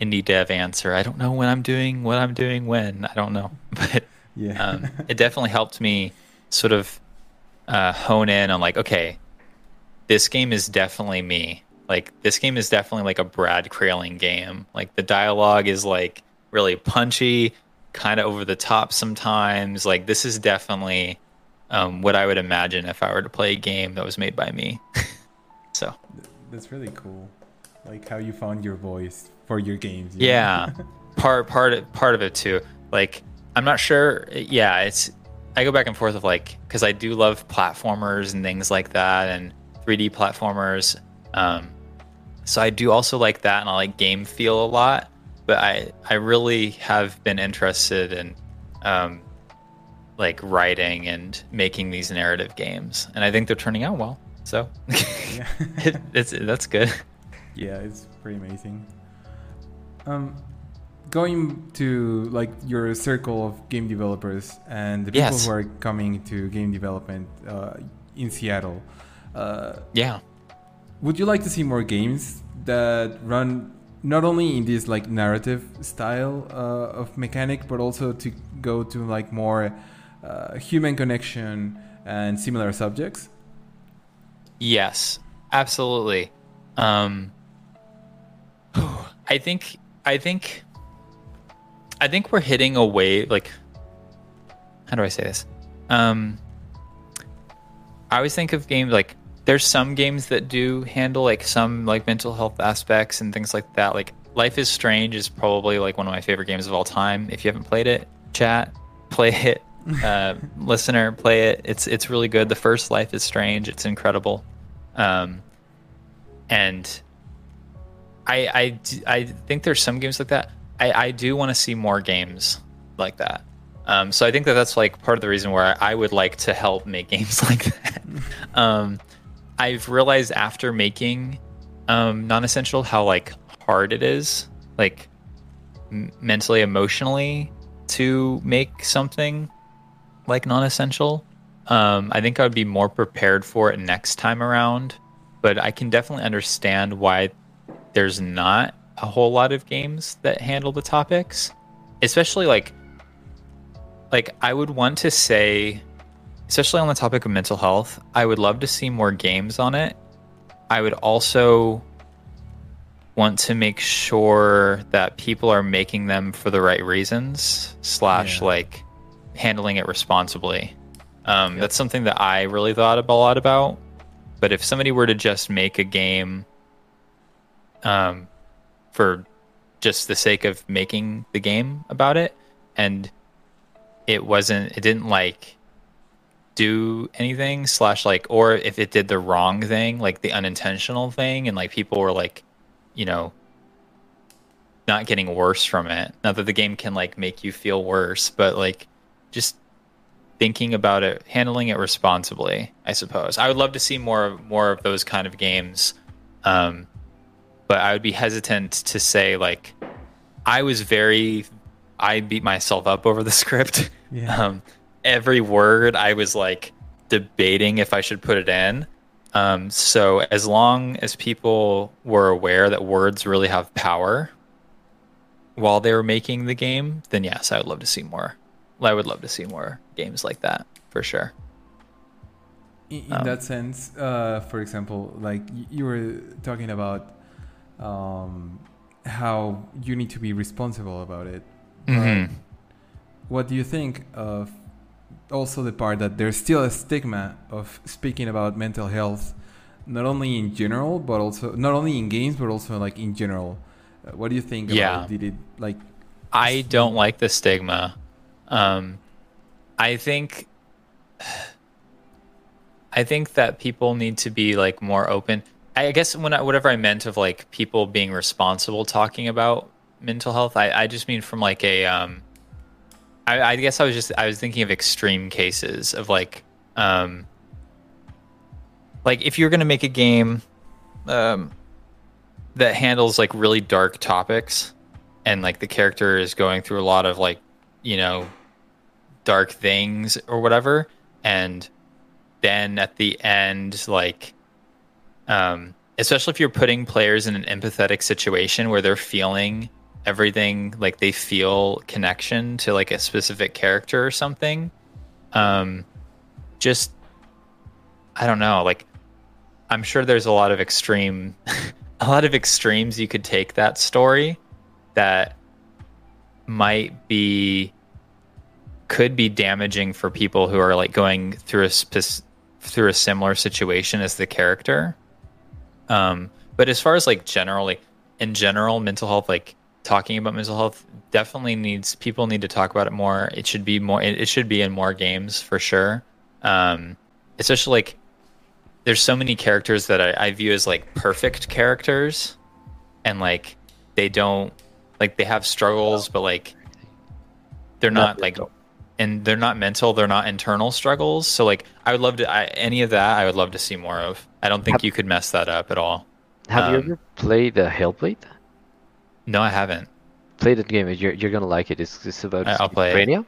indie dev answer. I don't know when I'm doing what I'm doing when. I don't know, (laughs) but Yeah. um, it definitely helped me sort of uh, hone in on like, okay, this game is definitely me. Like this game is definitely like a Brad Kraling game. Like the dialogue is like really punchy, kind of over the top sometimes. Like this is definitely um, what I would imagine if I were to play a game that was made by me. (laughs) so That's really cool. Like how you found your voice for your games. you yeah, (laughs) part part part of it too. Like I'm not sure. Yeah, it's I go back and forth of like because I do love platformers and things like that and 3D platformers. Um, so I do also like that and I like game feel a lot. But I I really have been interested in um, like writing and making these narrative games, and I think they're turning out well. So (laughs) it, it's that's good. Yeah, it's pretty amazing. Um, going to like your circle of game developers and the people Yes. who are coming to game development uh, in Seattle. Uh, Yeah. would you like to see more games that run not only in this like narrative style uh, of mechanic but also to go to like more uh, human connection and similar subjects Yes, absolutely. Um, I think I think I think we're hitting a wave. Like, how do I say this? Um, I always think of games like there's some games that do handle like some like mental health aspects and things like that. Like Life is Strange is probably like one of my favorite games of all time. If you haven't played it, chat, (laughs) play it. Uh, listener, play it. It's it's really good. The first Life is Strange. It's incredible. Um, and I I I think there's some games like that. I I do want to see more games like that. Um, so I think that that's like part of the reason where I would like to help make (laughs) games like that. um, I've realized after making um, non-essential how like hard it is, like m- mentally, emotionally, to make something like non-essential. Um, I think I would be more prepared for it next time around. But I can definitely understand why there's not a whole lot of games that handle the topics, especially like like I would want to say especially on the topic of mental health, I would love to see more games on it. I would also want to make sure that people are making them for the right reasons slash Yeah. like handling it responsibly. Um, That's something that I really thought a lot about. But if somebody were to just make a game um, for just the sake of making the game about it, and it wasn't, it didn't like do anything slash like, or if it did the wrong thing, like the unintentional thing, and like people were like, you know, not getting worse from it. Not that the game can like make you feel worse, but like just thinking about it, handling it responsibly. I suppose I would love to see more more of those kind of games, um, but I would be hesitant to say like I was very I beat myself up over the (laughs) script. Yeah. Um, every word I was like debating if I should put it in. Um, so as long as people were aware that words really have power while they were making the game, then yes, I would love to see more. I would love to see more games like that for sure. in, in Um, that sense uh, for example like you were talking about um, how you need to be responsible about it Mhm. What do you think of also the part that there's still a stigma of speaking about mental health, not only in general, but also not only in games, but also like in general. Uh, what do you think? Yeah. About, did it like? I don't like the stigma. Um, I think (sighs) I think that people need to be like more open. I guess when I, whatever I meant of like people being responsible talking about mental health, I, I just mean from like a um, I, I guess I was just I was thinking of extreme cases of like um, like if you're gonna make a game um, that handles like really dark topics and like the character is going through a lot of like you know dark things or whatever and then at the end like um especially if you're putting players in an empathetic situation where they're feeling everything like they feel connection to like a specific character or something um just i don't know like i'm sure there's a lot of extreme (laughs) a lot of extremes you could take that story that might be could be damaging for people who are like going through a spec- through a similar situation as the character. Um, but as far as like generally, in general, mental health, like talking about mental health, definitely needs people need to talk about it more. It should be more. It, it should be in more games for sure. Um, especially like there's so many characters that I, I view as like perfect characters, and like they don't like they have struggles, but like they're not, Not like. And they're not mental they're not internal struggles so like i would love to I, any of that i would love to see more of i don't think Have- you could mess that up at all Have you Um, ever played uh, Hellblade? no i haven't Play that game. You're you're gonna like it. It's it's about I'll play it. schizophrenia.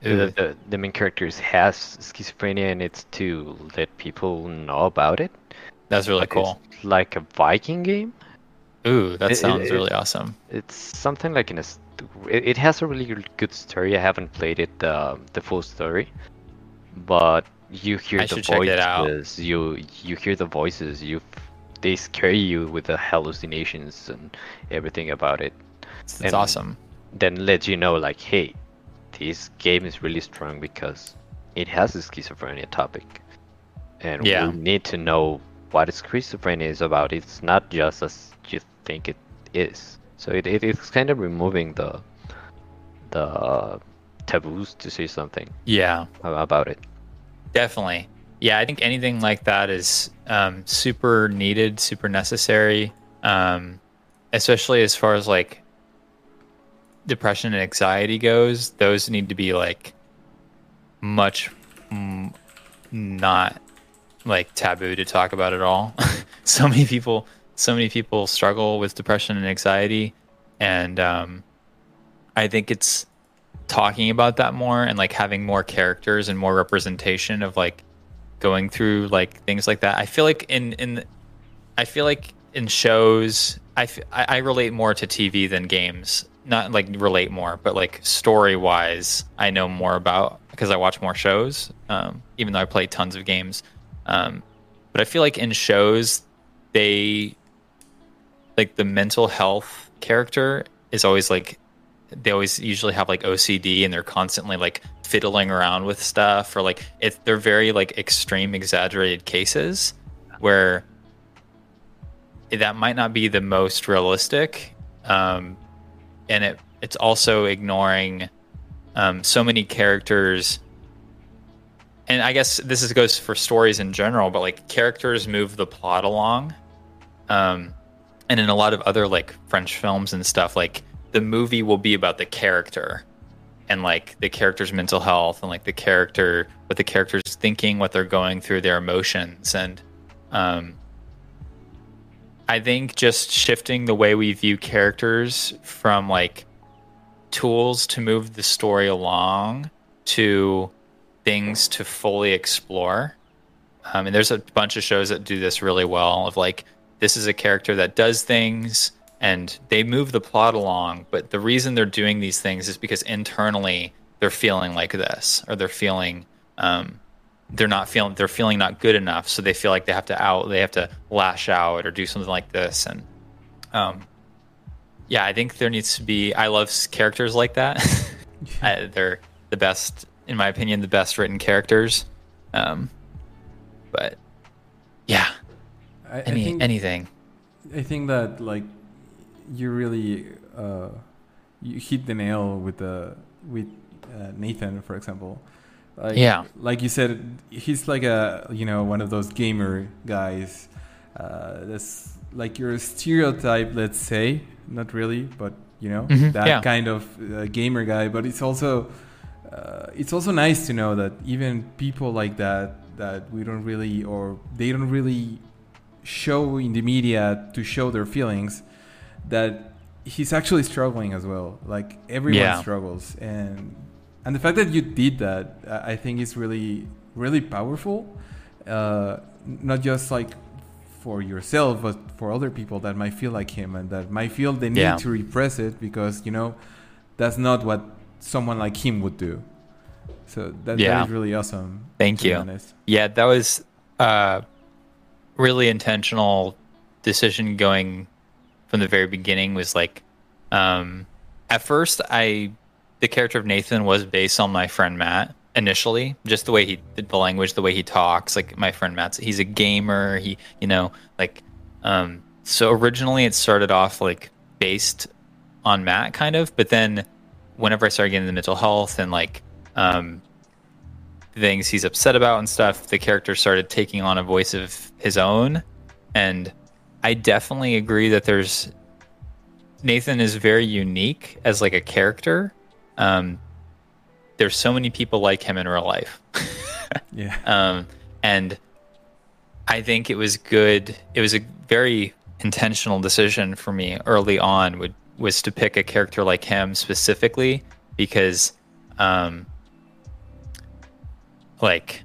The, the, the main character has schizophrenia, and it's to let people know about it. that's really But cool It's like a Viking game. ooh that it- sounds it- really awesome It's something like in a. It, it has a really good story. I haven't played it uh, the full story, but you hear I the should check it out. voices. You you hear the voices. You they scare you with the hallucinations and everything about it. it's, and- it's awesome Then let you know like, hey, this game is really strong because it has a schizophrenia topic, and Yeah. we need to know what schizophrenia is about. It's not just as you think it is. So it, it it's kind of removing the the taboos to say something yeah. about it. definitely. Yeah i think anything like that is um, super needed super necessary um, especially as far as like depression and anxiety goes those need to be like much mm, not like taboo to talk about at all. (laughs) So many people so many people struggle with depression and anxiety and um, i think it's talking about that more and like having more characters and more representation of like going through like things like that. I feel like in in i feel like in shows I, f- I relate more to tv than games. Not like relate more but like story wise i know more about because i watch more shows um, even though i play tons of games. Um, but i feel like in shows they like the mental health character is always like they always usually have like OCD and they're constantly like fiddling around with stuff or like it's they're very like extreme exaggerated cases where that might not be the most realistic um and it it's also ignoring um so many characters. And I guess this is goes for stories in general but like characters move the plot along um and in a lot of other like French films and stuff like the movie will be about the character and like the character's mental health and like the character what the character's thinking what they're going through their emotions. And um i think just shifting the way we view characters from like tools to move the story along to things to fully explore. Um, and there's a bunch of shows that do this really well of like this is a character that does things and they move the plot along but the reason they're doing these things is because internally they're feeling like this or they're feeling um, they're not feeling they're feeling not good enough so they feel like they have to out they have to lash out or do something like this and um, yeah i think there needs to be i love characters like that (laughs) I, they're the best in my opinion, the best written characters. Um, but yeah, I, I think, anything. I think that like you really uh, you hit the nail with the with uh, Nathan, for example. Like, Yeah. Like you said, he's like a you know one of those gamer guys. Uh, that's like your stereotype, let's say. Not really, but you know Mhm, that yeah. kind of uh, gamer guy. But it's also uh, it's also nice to know that even people like that that we don't really or they don't really show in the media to show their feelings that he's actually struggling as well like everyone Yeah. struggles and and the fact that you did that I think is really really powerful uh, not just like for yourself but for other people that might feel like him and that might feel the need Yeah. to repress it because you know that's not what someone like him would do so that, Yeah. that is really awesome Thank you. honest. Yeah, that was uh, really intentional decision going from the very beginning. Was like, um, at first, I the character of Nathan was based on my friend Matt initially, just the way he did the language, the way he talks. Like my friend Matt's, he's a gamer. He, you know, like, um, so originally it started off like based on Matt, kind of, but then whenever I started getting into mental health and like, um, things he's upset about and stuff, the character started taking on a voice of his own. And I definitely agree that there's Nathan is very unique as like a character. Um, there's so many people like him in real life. (laughs) yeah (laughs) Um, and I think it was good. It was a very intentional decision for me early on. Would was to pick a character like him specifically because, um, like,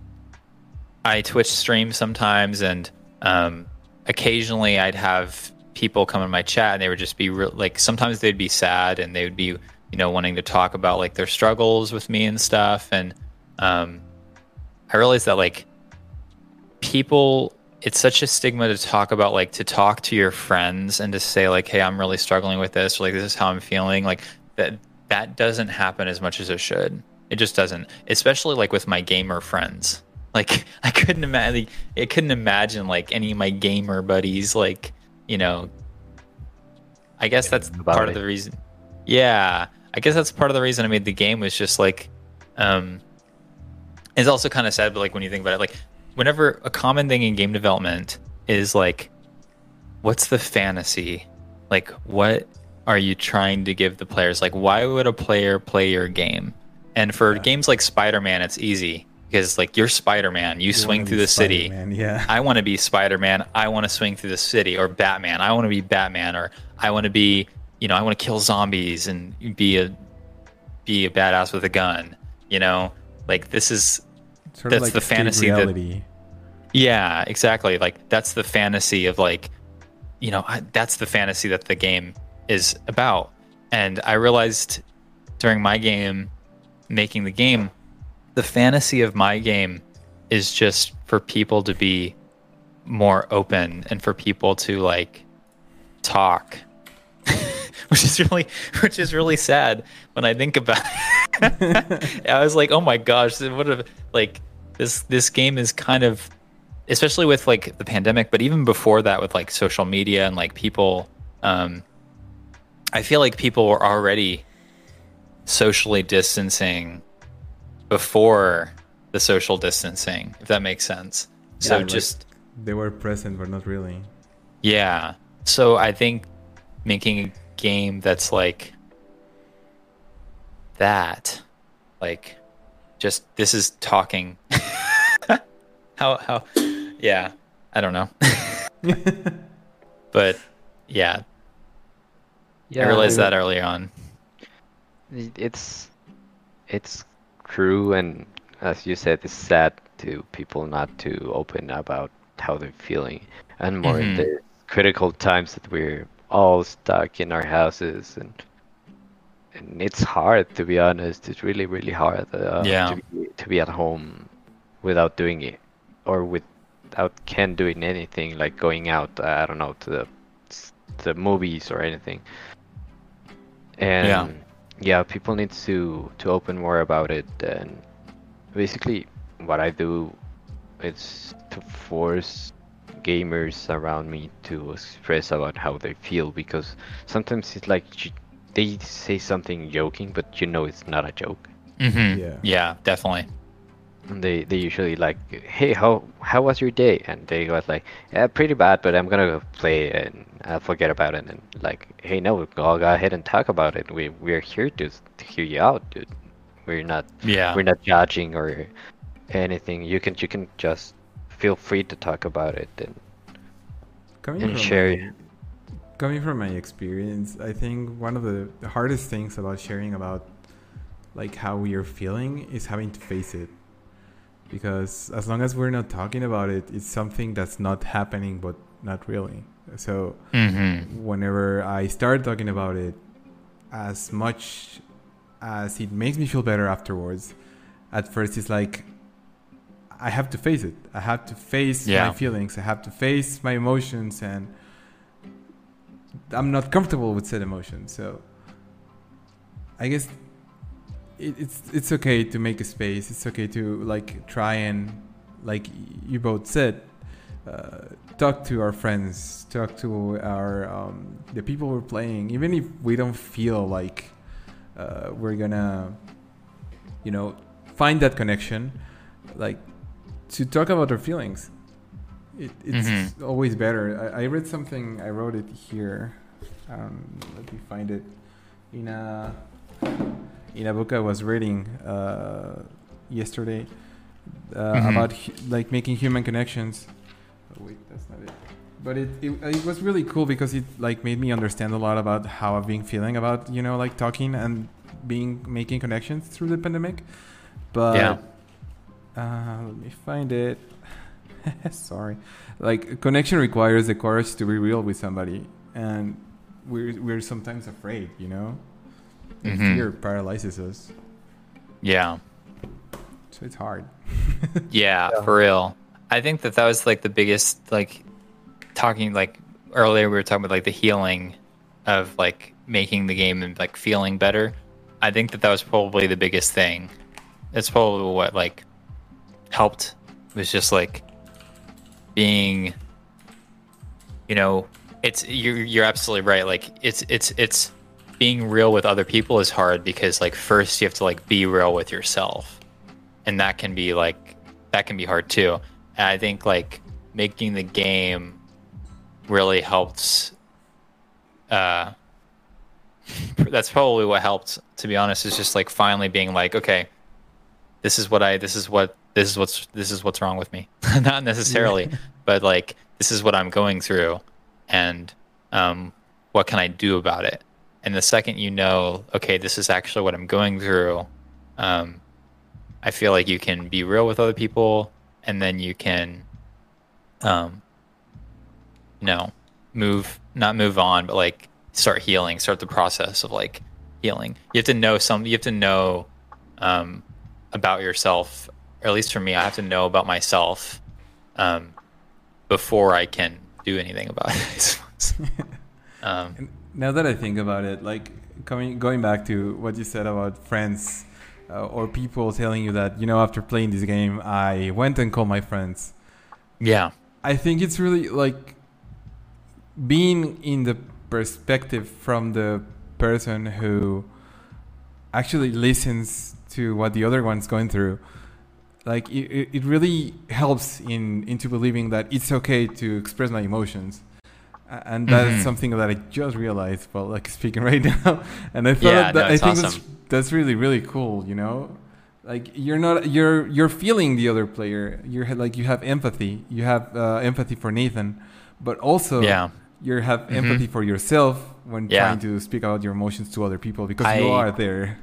I Twitch stream sometimes, and um, occasionally I'd have people come in my chat, and they would just be real. Like sometimes they'd be sad, and they would be, you know, wanting to talk about like their struggles with me and stuff, and um, I realized that like people it's such a stigma to talk about like to talk to your friends and to say like hey i'm really struggling with this or like this is how i'm feeling like that that doesn't happen as much as it should it just doesn't especially like with my gamer friends. Like (laughs) i couldn't imagine i couldn't imagine like any of my gamer buddies like you know. I guess that's part of the reason yeah i guess that's part of the reason i made the game was just like um it's also kind of sad but like when you think about it like whenever a common thing in game development is like what's the fantasy? Like what are you trying to give the players? Like why would a player play your game and for Yeah. games like spider-man it's easy because like you're spider-man you, swing through the city Spider-Man, yeah I want to be Spider Man. I want to swing through the city, or Batman. I want to be Batman, or I want to be, you know, I want to kill zombies and be a be a badass with a gun. You know, like this is Sort That's like the fantasy that- reality. yeah, exactly. Like that's the fantasy of like, you know, I, that's the fantasy that the game is about. And I realized during my game, making the game, the fantasy of my game is just for people to be more open and for people to like talk. (laughs) which is really which is really sad when I think about it. (laughs) I was like, oh my gosh, what a like this this game is kind of especially with like the pandemic, but even before that with like social media and like people um I feel like people were already socially distancing before the social distancing, if that makes sense. So Yeah, like- just They were present, but not really. yeah. So I think making a game that's like that, like just this is talking. (laughs) how how yeah, I don't know. (laughs) but yeah, I realized I that early on. It's it's true, and as you said, it's sad to people not to open about how they're feeling, and more in Mhm. the critical times that we're all stuck in our houses and. And it's hard to be honest. It's really, really hard uh, Yeah. to, be, to be at home without doing it, or without Ken doing anything like going out. Uh, I don't know to the to the movies or anything. And Yeah. Yeah, people need to to open more about it and basically what I do is to force gamers around me to express about how they feel because sometimes it's like they say something joking, but you know it's not a joke. hmm Yeah. Yeah, definitely. And they they usually like, hey, how how was your day? And they go like, yeah, pretty bad, but I'm gonna go play and I'll forget about it. And like, hey, no, go go ahead and talk about it. We we're here to to hear you out, dude. We're not Yeah. we're not judging or anything. You can you can just feel free to talk about it and Coming and from share. my- coming from my experience, I think one of the, the hardest things about sharing about like how we are feeling is having to face it. Because as long as we're not talking about it, it's something that's not happening but not really. So hmm whenever I start talking about it, as much as it makes me feel better afterwards, at first it's like I have to face it. I have to face Yeah. my feelings. I have to face my emotions, and I'm not comfortable with said emotions. So I guess it, it's it's okay to make a space. It's okay to like try and like you both said, uh, talk to our friends, talk to our um, the people we're playing, even if we don't feel like uh, we're gonna, you know, find that connection, like to talk about our feelings. It, it's always better. I, I read something. I wrote it here. Um, let me find it. In a in a book I was reading uh, yesterday uh, Mhm. about like making human connections. Wait, that's not it. But it, it it was really cool because it like made me understand a lot about how I've been feeling about you know like talking and being making connections through the pandemic. But Yeah. uh, let me find it. (laughs) Sorry, like connection requires the courage to be real with somebody, and we're we're sometimes afraid, you know. And Mhm. Fear paralyzes us, Yeah. so it's hard. (laughs) yeah. Yeah. For real. I think that that was like the biggest, like, talking, like, earlier we were talking about, like, the healing of, like, making the game and, like, feeling better. I think that that was probably the biggest thing. It's probably what, like, helped was just, like, being, you know, it's, you're, you're absolutely right. Like, it's, it's, it's, being real with other people is hard because like first you have to like be real with yourself and that can be like that can be hard too and i think like making the game really helps uh (laughs) that's probably what helped to be honest is just like finally being like okay this is what i this is what this is what's this is what's wrong with me. (laughs) Not necessarily (laughs) but like this is what i'm going through and um what can i do about it? And the second you know okay this is actually what i'm going through um i feel like you can be real with other people and then you can um you know move not move on but like start healing start the process of like healing. You have to know some you have to know um about yourself or at least for me i have to know about myself um before i can do anything about it. (laughs) (laughs) Um now that I think about it, like coming going back to what you said about friends uh, or people telling you that you know after playing this game, I went and called my friends. yeah I think it's really like being in the perspective from the person who actually listens to what the other one's going through. Like it, it- it really helps in into believing that it's okay to express my emotions. And that's Mhm. something that I just realized while like (laughs) speaking right now. And I thought Yeah, that, no, I think awesome. that's that's really really cool, you know? Like you're not you're you're feeling the other player. You're like you have empathy. You have uh, empathy for Nathan, but also yeah you have Mhm. empathy for yourself when Yeah. trying to speak out your emotions to other people because you are there.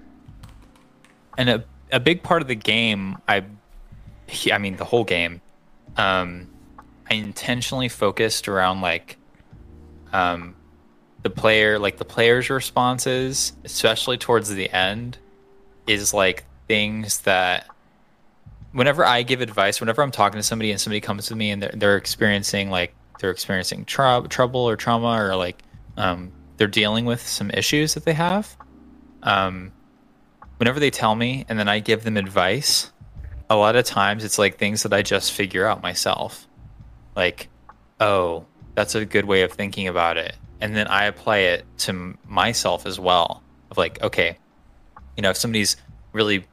and a, a big part of the game i i mean the whole game um i intentionally focused around like um the player like the player's responses especially towards the end is like things that whenever i give advice whenever i'm talking to somebody and somebody comes to me and they're, they're experiencing like they're experiencing trou trouble or trauma or like um, they're dealing with some issues that they have um, whenever they tell me and then I give them advice, a lot of times it's like things that I just figure out myself. Like, oh, that's a good way of thinking about it. And then I apply it to myself as well. Of like, okay, you know, if somebody's really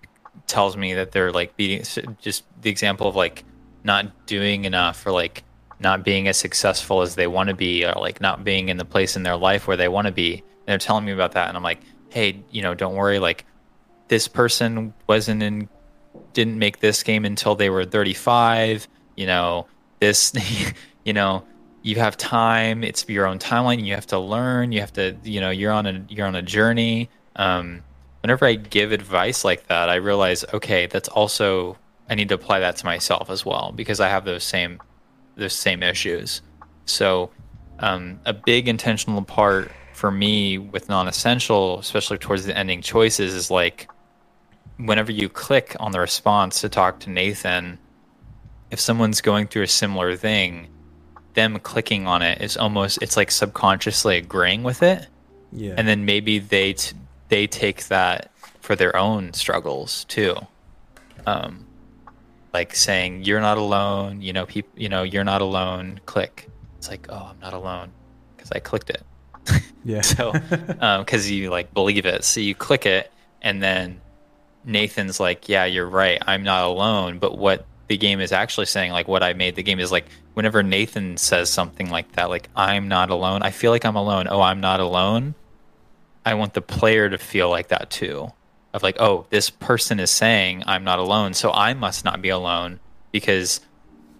tells me that they're like beating, just the example of like not doing enough or like not being as successful as they want to be or like not being in the place in their life where they want to be. And they're telling me about that. And I'm like, hey, you know, don't worry. Like, this person wasn't in didn't make this game until they were 35 you know this (laughs) you know you have time it's your own timeline you have to learn you have to you know you're on a you're on a journey. Um whenever i give advice like that i realize okay that's also i need to apply that to myself as well because i have those same those same issues. So um, a big intentional part for me with non-essential especially towards the ending choices is like whenever you click on the response to talk to Nathan, if someone's going through a similar thing, them clicking on it is almost it's like subconsciously agreeing with it, Yeah. and then maybe they t- they take that for their own struggles too. Um, like saying you're not alone, you know, people, you know, you're not alone. Click. It's like, oh, I'm not alone because I clicked it. (laughs) yeah. So, (laughs) um because you like believe it, so you click it, and then Nathan's like, "Yeah, you're right. I'm not alone." But what the game is actually saying, like what I made the game is like, whenever Nathan says something like that, like "I'm not alone," I feel like I'm alone. Oh, I'm not alone. I want the player to feel like that too, of like, oh, this person is saying I'm not alone, so I must not be alone because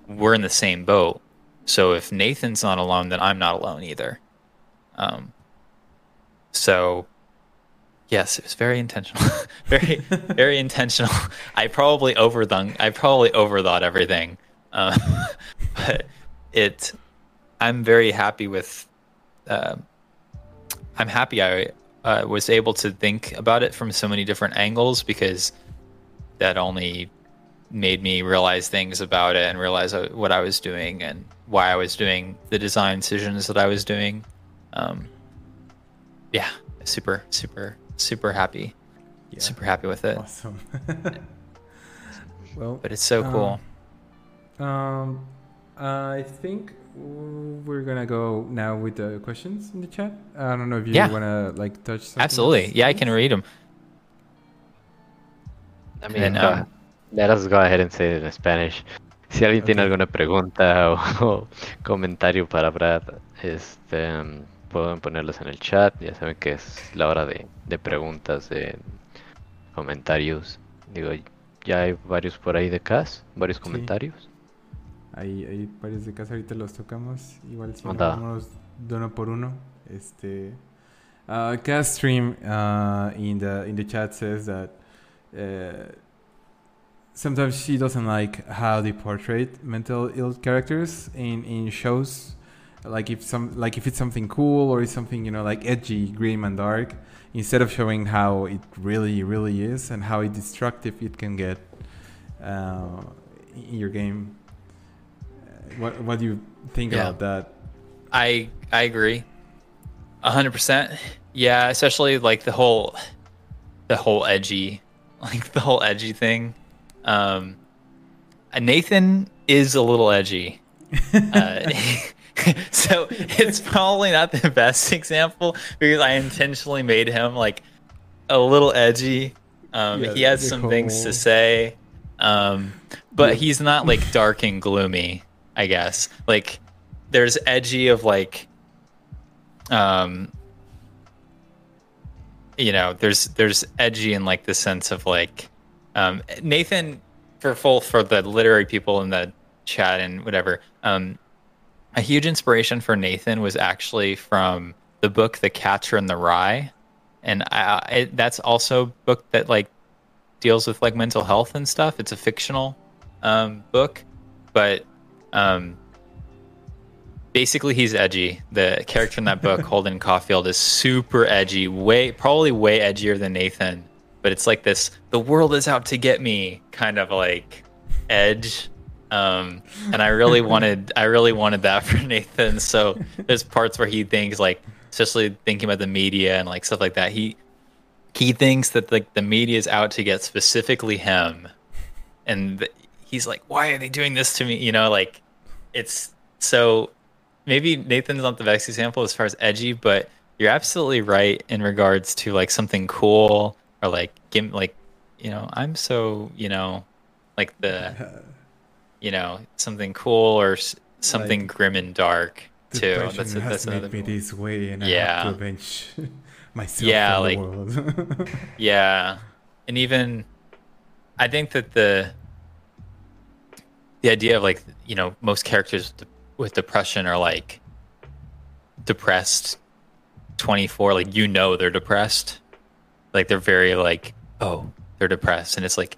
we're in the same boat. So if Nathan's not alone, then I'm not alone either. Um, so yes, it was very intentional, (laughs) very very intentional. I probably overdone. I probably overthought everything, um, (laughs) but it. I'm very happy with. Uh, I'm happy I uh, was able to think about it from so many different angles because that only made me realize things about it and realize uh, what I was doing and why I was doing the design decisions that I was doing. Um, yeah, super, super, super happy, Yeah. super happy with it. Awesome. (laughs) well, But it's so cool. Um, I think we're gonna go now with the questions in the chat. I don't know if you Yeah. wanna like touch. something Absolutely, else? yeah, I can read them. I mean, And, go- um, let us go ahead and say it in Spanish. Si alguien tiene alguna pregunta o, (laughs) o comentario para Brad, este, mm, pueden ponerlos en el chat. Ya saben que es la hora de, de preguntas, de comentarios. Digo, ya hay varios por ahí de Cas, varios Sí. comentarios. Hay, hay varios de casa, ahorita los tocamos. Igual si Anda. vamos de uno por uno. Este, uh, Cast Stream uh, in the in the chat says that uh, sometimes she doesn't like how they portray mental ill characters in in shows. Like if some like if it's something cool or it's something you know like edgy, grim and dark, instead of showing how it really really is and how destructive it can get uh, in your game. Uh, What what do you think Yeah. about that? I I agree, a hundred percent. Yeah, especially like the whole, the whole edgy, (laughs) like the whole edgy thing. Um, Nathan is a little edgy. (laughs) uh, (laughs) (laughs) so it's probably not the best example because I intentionally made him like a little edgy. Um, Yeah, he has some things to say, um, but Yeah. he's not like dark and gloomy. I guess like there's edgy of like, um, you know, there's there's edgy in like the sense of like, um, Nathan for full for the literary people in the chat and whatever. Um, a huge inspiration for Nathan was actually from the book The Catcher in the Rye, and I, I, that's also a book that like deals with like mental health and stuff. It's a fictional um, book, but um, basically he's edgy. The character in that book, (laughs) Holden Caulfield, is super edgy, way probably way edgier than Nathan. But it's like this: the world is out to get me, kind of like edge. Um, and I really wanted, I really wanted that (laughs) for Nathan. So there's parts where he thinks like, especially thinking about the media and like stuff like that. He he thinks that like the media is out to get specifically him and th- he's like, "Why are they doing this to me?" You know, like it's so maybe Nathan's not the best example as far as edgy, but you're absolutely right in regards to like something cool or like give like you know I'm so you know like the (laughs) you know something cool or s- something Like, grim and dark too. That's has that's made another me this way, and I Yeah. have to avenge (laughs) myself Yeah, like-. (laughs) Yeah, and even I think that the the idea of like you know most characters with- with depression are like depressed 24 like you know they're depressed like they're very like oh they're depressed and it's like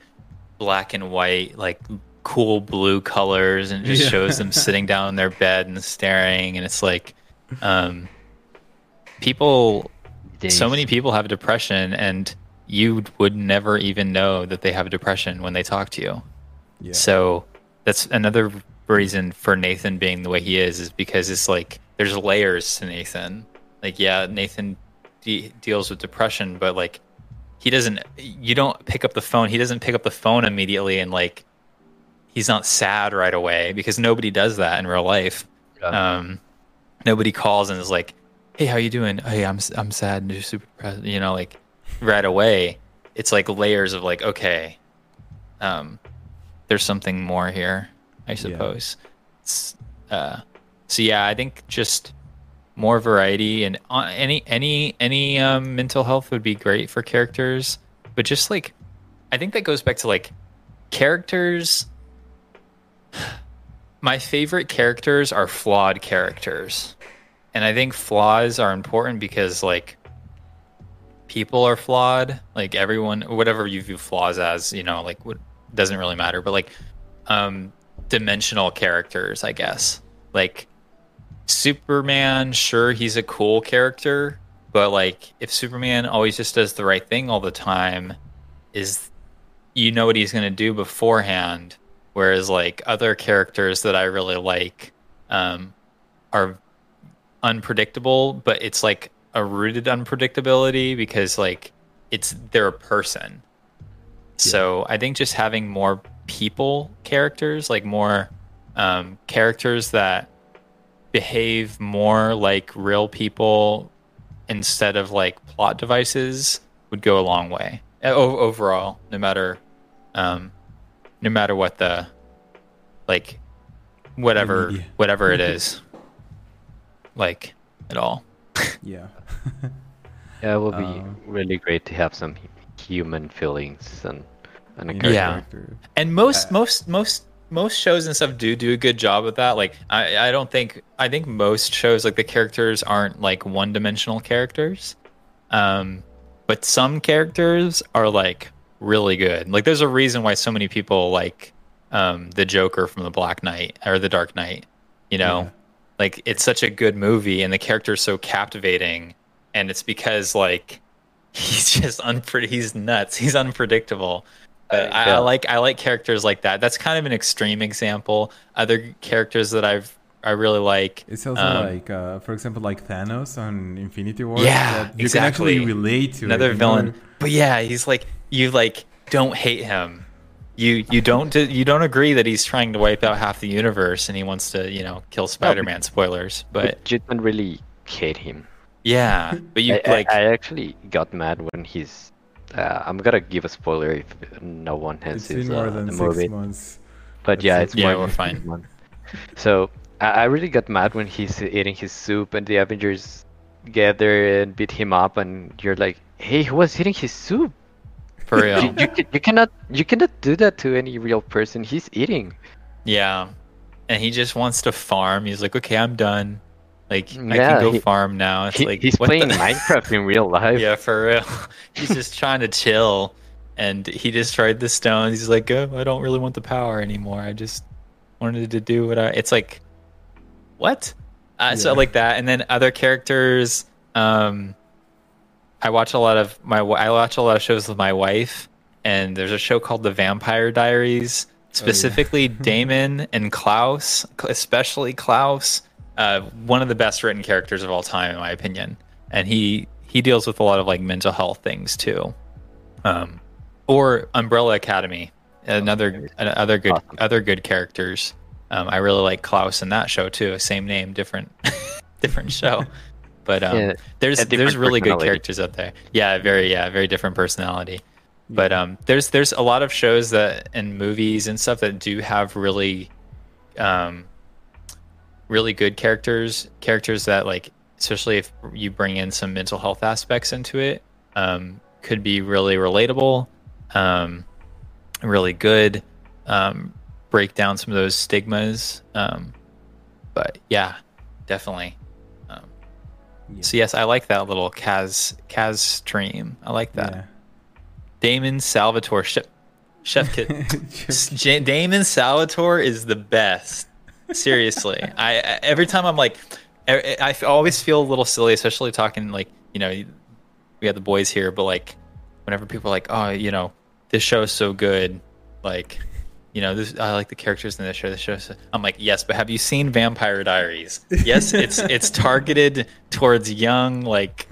black and white like cool blue colors and it just Yeah. shows them (laughs) sitting down in their bed and staring. And it's like um people so many people have depression and you would never even know that they have depression when they talk to you. Yeah. so that's another reason for nathan being the way he is is because it's like there's layers to nathan. Like yeah nathan de- deals with depression but like he doesn't you don't pick up the phone. He doesn't pick up the phone immediately and like he's not sad right away because nobody does that in real life Yeah. um, nobody calls and is like, "Hey, how you doing? Hey, I'm I'm sad and just super depressed." You know, like right away. It's like layers of like, okay, um, there's something more here, I suppose. It's, uh, so yeah, I think just more variety and uh, any any any um, mental health would be great for characters, but just like, I think that goes back to like characters my favorite characters are flawed characters. And I think flaws are important because like people are flawed. Like everyone whatever you view flaws as, you know, like what doesn't really matter, but like um dimensional characters, I guess. Like Superman, sure he's a cool character, but like if Superman always just does the right thing all the time, is you know what he's going to do beforehand whereas like other characters that i really like um, are unpredictable but it's like a rooted unpredictability because like it's they're a person so i think just having more people characters like more um, characters that behave more like real people instead of like plot devices would go a long way o- overall no matter um no matter what the like whatever media. whatever it (laughs) is like at all (laughs) yeah. (laughs) Yeah, it will be Um, really great to have some human feelings and and a character. Yeah. and most Uh, most most most shows and stuff do do a good job with that like i i don't think i think most shows like the characters aren't like one dimensional characters um but some characters are like really good like there's a reason why so many people like um the joker from the black knight or the dark knight you know Yeah. like it's such a good movie and the character is so captivating and it's because like (laughs) he's just unpre- he's nuts he's unpredictable but I, I Yeah. like I like characters like that. That's kind of an extreme example. Other characters that I've I really like. It's also Um, like, uh, for example, like Thanos on Infinity War. Yeah, you can actually relate to. it, another you know? villain. But yeah, he's like you like don't hate him. You you don't you don't agree that he's trying to wipe out half the universe and he wants to you know kill Spider-Man. Spoilers, but But you don't really hate him. yeah, but you I, I- like I, actually got mad when he's. Uh, I'm gonna give a spoiler if no one has seen been more uh, than the six movie. months. But yeah, it's. Yeah, more we're fine. six. So I, I really got mad when he's eating his soup and the Avengers gather and beat him up, and you're like, "Hey, who was eating his soup. For real. You, you, you cannot you cannot do that to any real person. He's eating." Yeah. And he just wants to farm. He's like, okay, I'm done. Like, I can go he- farm now. It's He- like, he's what playing the- Minecraft in real life. yeah, for real. (laughs) He's just trying to chill. And he destroyed the stones. He's like, oh, I don't really want the power anymore. I just wanted to do what I. It's like, what? Uh, So, Yeah. like that. And then other characters. Um, I watch a lot of my. I watch a lot of shows with my wife, and there's a show called The Vampire Diaries. Specifically, (laughs) Damon and Klaus, especially Klaus, uh, one of the best written characters of all time, in my opinion. And he he deals with a lot of like mental health things too. Um, or Umbrella Academy another an- other good Awesome. other good characters. Um, I really like Klaus in that show too. Same name, different (laughs) different show. (laughs) But um, Yeah, there's there's really good characters out there. Yeah, very yeah, very different personality. But um, there's there's a lot of shows that and movies and stuff that do have really, um, really good characters. Characters that like, especially if you bring in some mental health aspects into it, um, could be really relatable, um, really good. Um, break down some of those stigmas. Um, but yeah, definitely. Yeah. so yes, I like that little Kaz Kaz stream. I like that. Yeah. Damon Salvatore, chef, chef kit. (laughs) Damon Salvatore is the best. Seriously, (laughs) I, I every time I'm like, I always feel a little silly, especially talking like you know, we have the boys here, but like whenever people are like, oh, you know, this show is so good, like. You know, this I like the characters in this show. This show, so-" I'm like, yes, but have you seen Vampire Diaries? Yes, it's (laughs) it's targeted towards young, like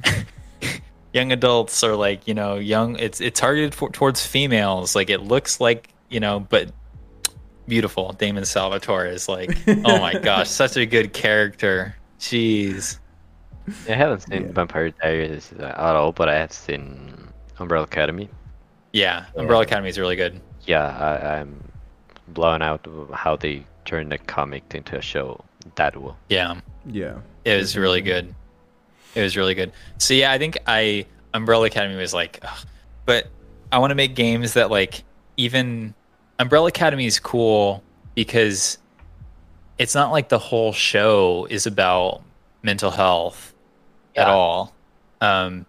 (laughs) young adults or like you know young it's it's targeted for, towards females like it looks like you know but beautiful damon salvatore is like oh my (laughs) gosh such a good character jeez I haven't seen Yeah. Vampire Diaries uh, at all, but I have seen Umbrella Academy. yeah umbrella academy is really good Yeah, I, I'm blown out how they turned the comic into a show that will. yeah Yeah. it was really good it was really good so yeah i think i umbrella academy was like ugh. but i want to make games that like even umbrella academy is cool because it's not like the whole show is about mental health at all um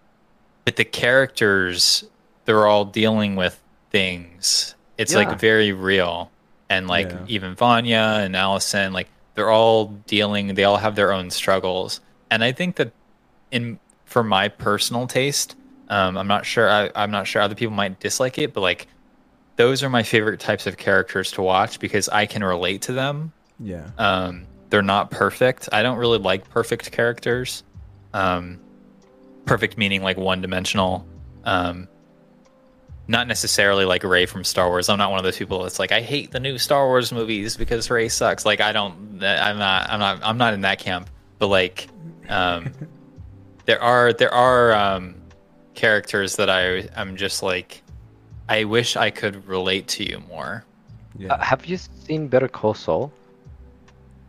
but the characters they're all dealing with things it's Yeah. like very real and like Yeah. even vanya and allison like they're all dealing they all have their own struggles and i think that in for my personal taste um, i'm not sure I, i'm not sure other people might dislike it but like those are my favorite types of characters to watch because i can relate to them Yeah. um, they're not perfect. I don't really like perfect characters. Um, perfect meaning like one dimensional. Um, not necessarily like Rey from Star Wars. I'm not one of those people that's like I hate the new Star Wars movies because Rey sucks. Like I don't. I'm not. I'm not. I'm not in that camp. But like, um, (laughs) there are there are um, characters that I I'm just like I wish I could relate to you more. Yeah. Uh, have you seen Better Call Saul?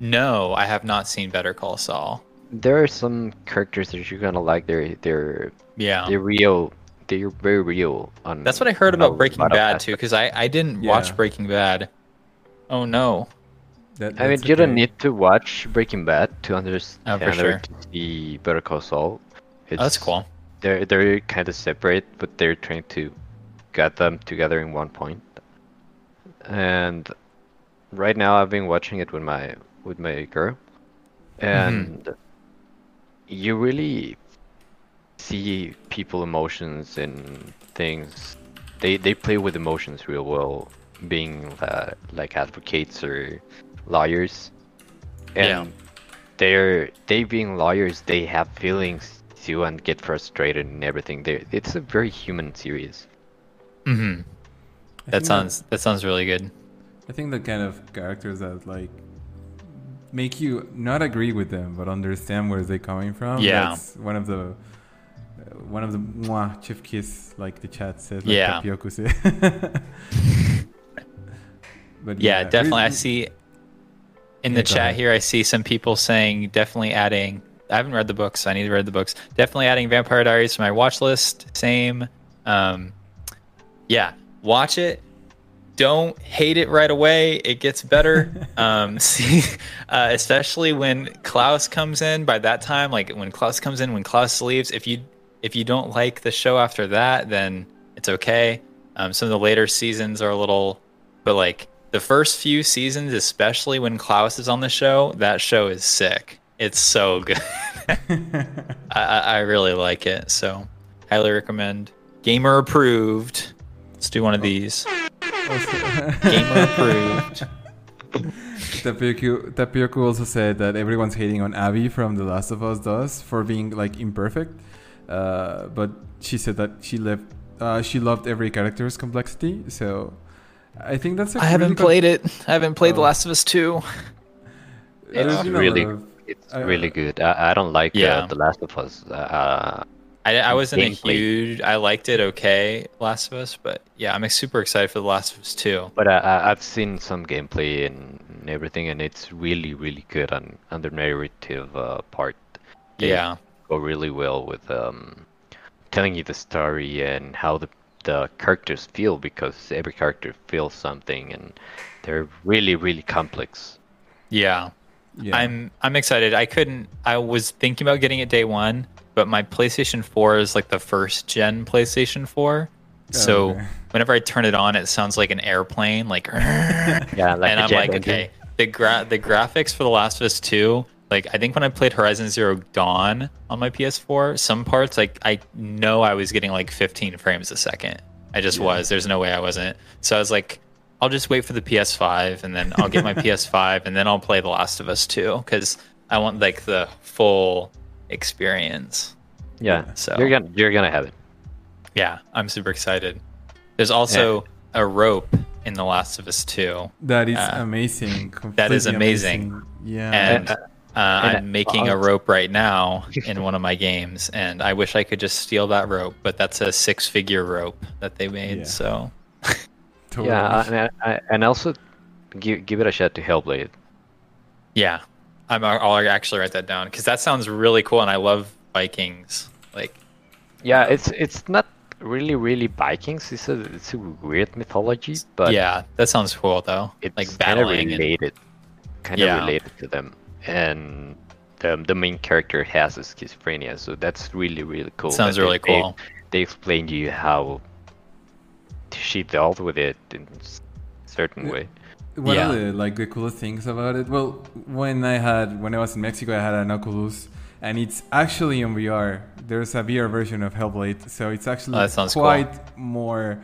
No, I have not seen Better Call Saul. There are some characters that you're gonna like. They're they're Yeah. they're real. They're very real. On That's what I heard about Breaking lot of Bad too, because I, I didn't Yeah. watch Breaking Bad. Oh no. That- I mean, that's you don't need to watch Breaking Bad to oh, understand Oh, sure. or to see Better Call Saul. It's, Oh, that's cool. They're they're kind of separate, but they're trying to get them together in one point. And right now, I've been watching it with my with my girl, mm-hmm. and you really see people emotions and things. They they play with emotions real well, being uh, like advocates or lawyers, and Yeah. they're they being lawyers, they have feelings too and get frustrated and everything. They it's a very human series. hmm That sounds that sounds really good. I think the kind of characters that like make you not agree with them but understand where they're coming from. Yeah. That's one of the one of the mwah, chef kiss like the chat said. Like Yeah. Tapioca said. (laughs) but Yeah, definitely. I see in Yeah, the go chat ahead. here. I see some people saying definitely adding. I haven't read the books. I need to read the books. Definitely adding Vampire Diaries to my watch list. Same. Um, yeah, watch it. Don't hate it right away. It gets better. (laughs) um, (laughs) see, uh, especially when Klaus comes in. By that time, like when Klaus comes in, when Klaus leaves, if you if you don't like the show after that, then it's okay. Um, some of the later seasons are a little, but like the first few seasons, especially when Klaus is on the show, that show is sick. It's so (laughs) good. (laughs) I, I really like it. So highly recommend. Gamer approved. Let's do one of these. (laughs) Gamer approved. Tapioca, Tapioca also said that everyone's hating on Abby from The Last of Us does for being like imperfect, uh, but she said that she left. Uh, she loved every character's complexity, so I think that's. I I haven't played it. I haven't played The Oh. Last of Us 2. (laughs) It's There's been a really, it's I- really good. I, I don't like Yeah. uh, The Last of Us. Uh, I, I wasn't a Gameplay. huge. I liked it okay, Last of Us, but yeah, I'm super excited for The Last of Us 2. but I, I, I've seen some gameplay and everything, and it's really, really good on, on the narrative uh, part. They Yeah. Go really well with um, telling you the story and how the the characters feel because every character feels something, and they're really, really complex. Yeah. Yeah. I'm I'm excited. I couldn't I was thinking about getting it day 1, but my PlayStation 4 is like the first gen PlayStation 4. So okay. whenever I turn it on, it sounds like an airplane like (laughs) Yeah, like and I'm like, engine. okay, the gra- the graphics for The Last of Us 2, like I think when I played Horizon Zero Dawn on my PS4, some parts like I know I was getting like 15 frames a second. I just Yeah. was. There's no way I wasn't. So I was like, I'll just wait for the PS5 and then I'll get my (laughs) PS5 and then I'll play The Last of Us 2 because I want like the full experience. Yeah, So- you're gonna you're gonna have it. Yeah, I'm super excited. There's also a rope in The Last of Us 2. that is uh, amazing. that is completely amazing. Yeah. and Uh, I'm making a rope right now in (laughs) one of my games, and I wish I could just steal that rope, but that's a six-figure rope that they made. Yeah. So (laughs) totally. Yeah, and I, I, and also give give it a shot to Hellblade. yeah, I'm, I'll actually write that down because that sounds really cool, and I love Vikings. Like, Yeah, it's it's not really really Vikings. It's a it's a weird mythology, but yeah, that sounds cool though. it's like kind of battling. and- related, kind of Yeah. related to them. And the the main character has a schizophrenia, so that's really really cool. sounds that really they, they- cool. They, explain to you how she dealt with it in s- certain way. One Yeah. of the like the coolest things about it. Well, when I had when I was in Mexico, I had an Oculus, and it's actually on VR. There's a VR version of Hellblade, so it's actually Oh, that sounds cool. quite more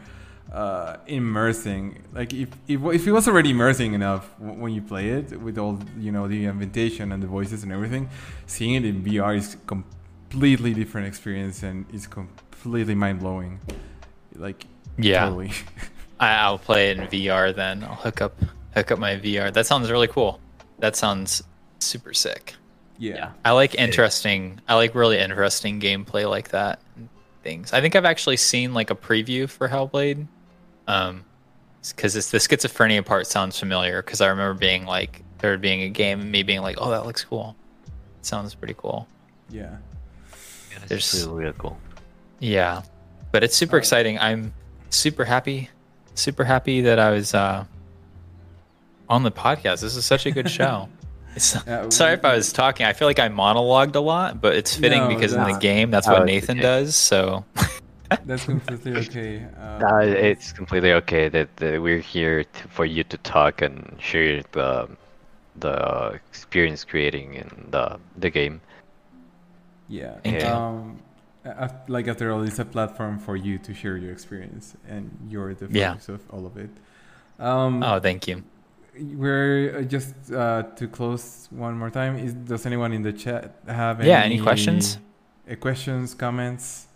uh, immersing. Like if, if if it was already immersing enough w- when you play it with all you know the invitation and the voices and everything, seeing it in VR is completely different experience and it's completely mind blowing. Like Yeah. totally. (laughs) I, I'll play it in VR then. I'll hook up hook up my VR. That sounds really cool. That sounds super sick. yeah. I like interesting. I like really interesting gameplay like that. and Things. I think I've actually seen like a preview for Hellblade. Um, because it's the schizophrenia part sounds familiar. Because I remember being like there being a game and me being like, oh, that looks cool. It sounds pretty cool. Yeah. It's There's- really, really cool. Yeah, but it's super Uh, exciting. I'm super happy, super happy that I was uh, on the podcast. This is such a good show. (laughs) It's, Yeah, sorry we- if I was talking. I feel like I monologued a lot, but it's fitting No, because in the game, that's what it's Nathan does. So (laughs) That's completely okay. Uh, Uh, it's completely okay that, that we're here to, for you to talk and share the the experience creating in the the game. yeah. Thank you. Um, af- like after all, it's a platform for you to share your experience, and you're the Yeah. focus of all of it. Um, oh, thank you. We're uh, just uh, to close one more time. Is does anyone in the chat have Yeah, any questions? Uh, questions, comments?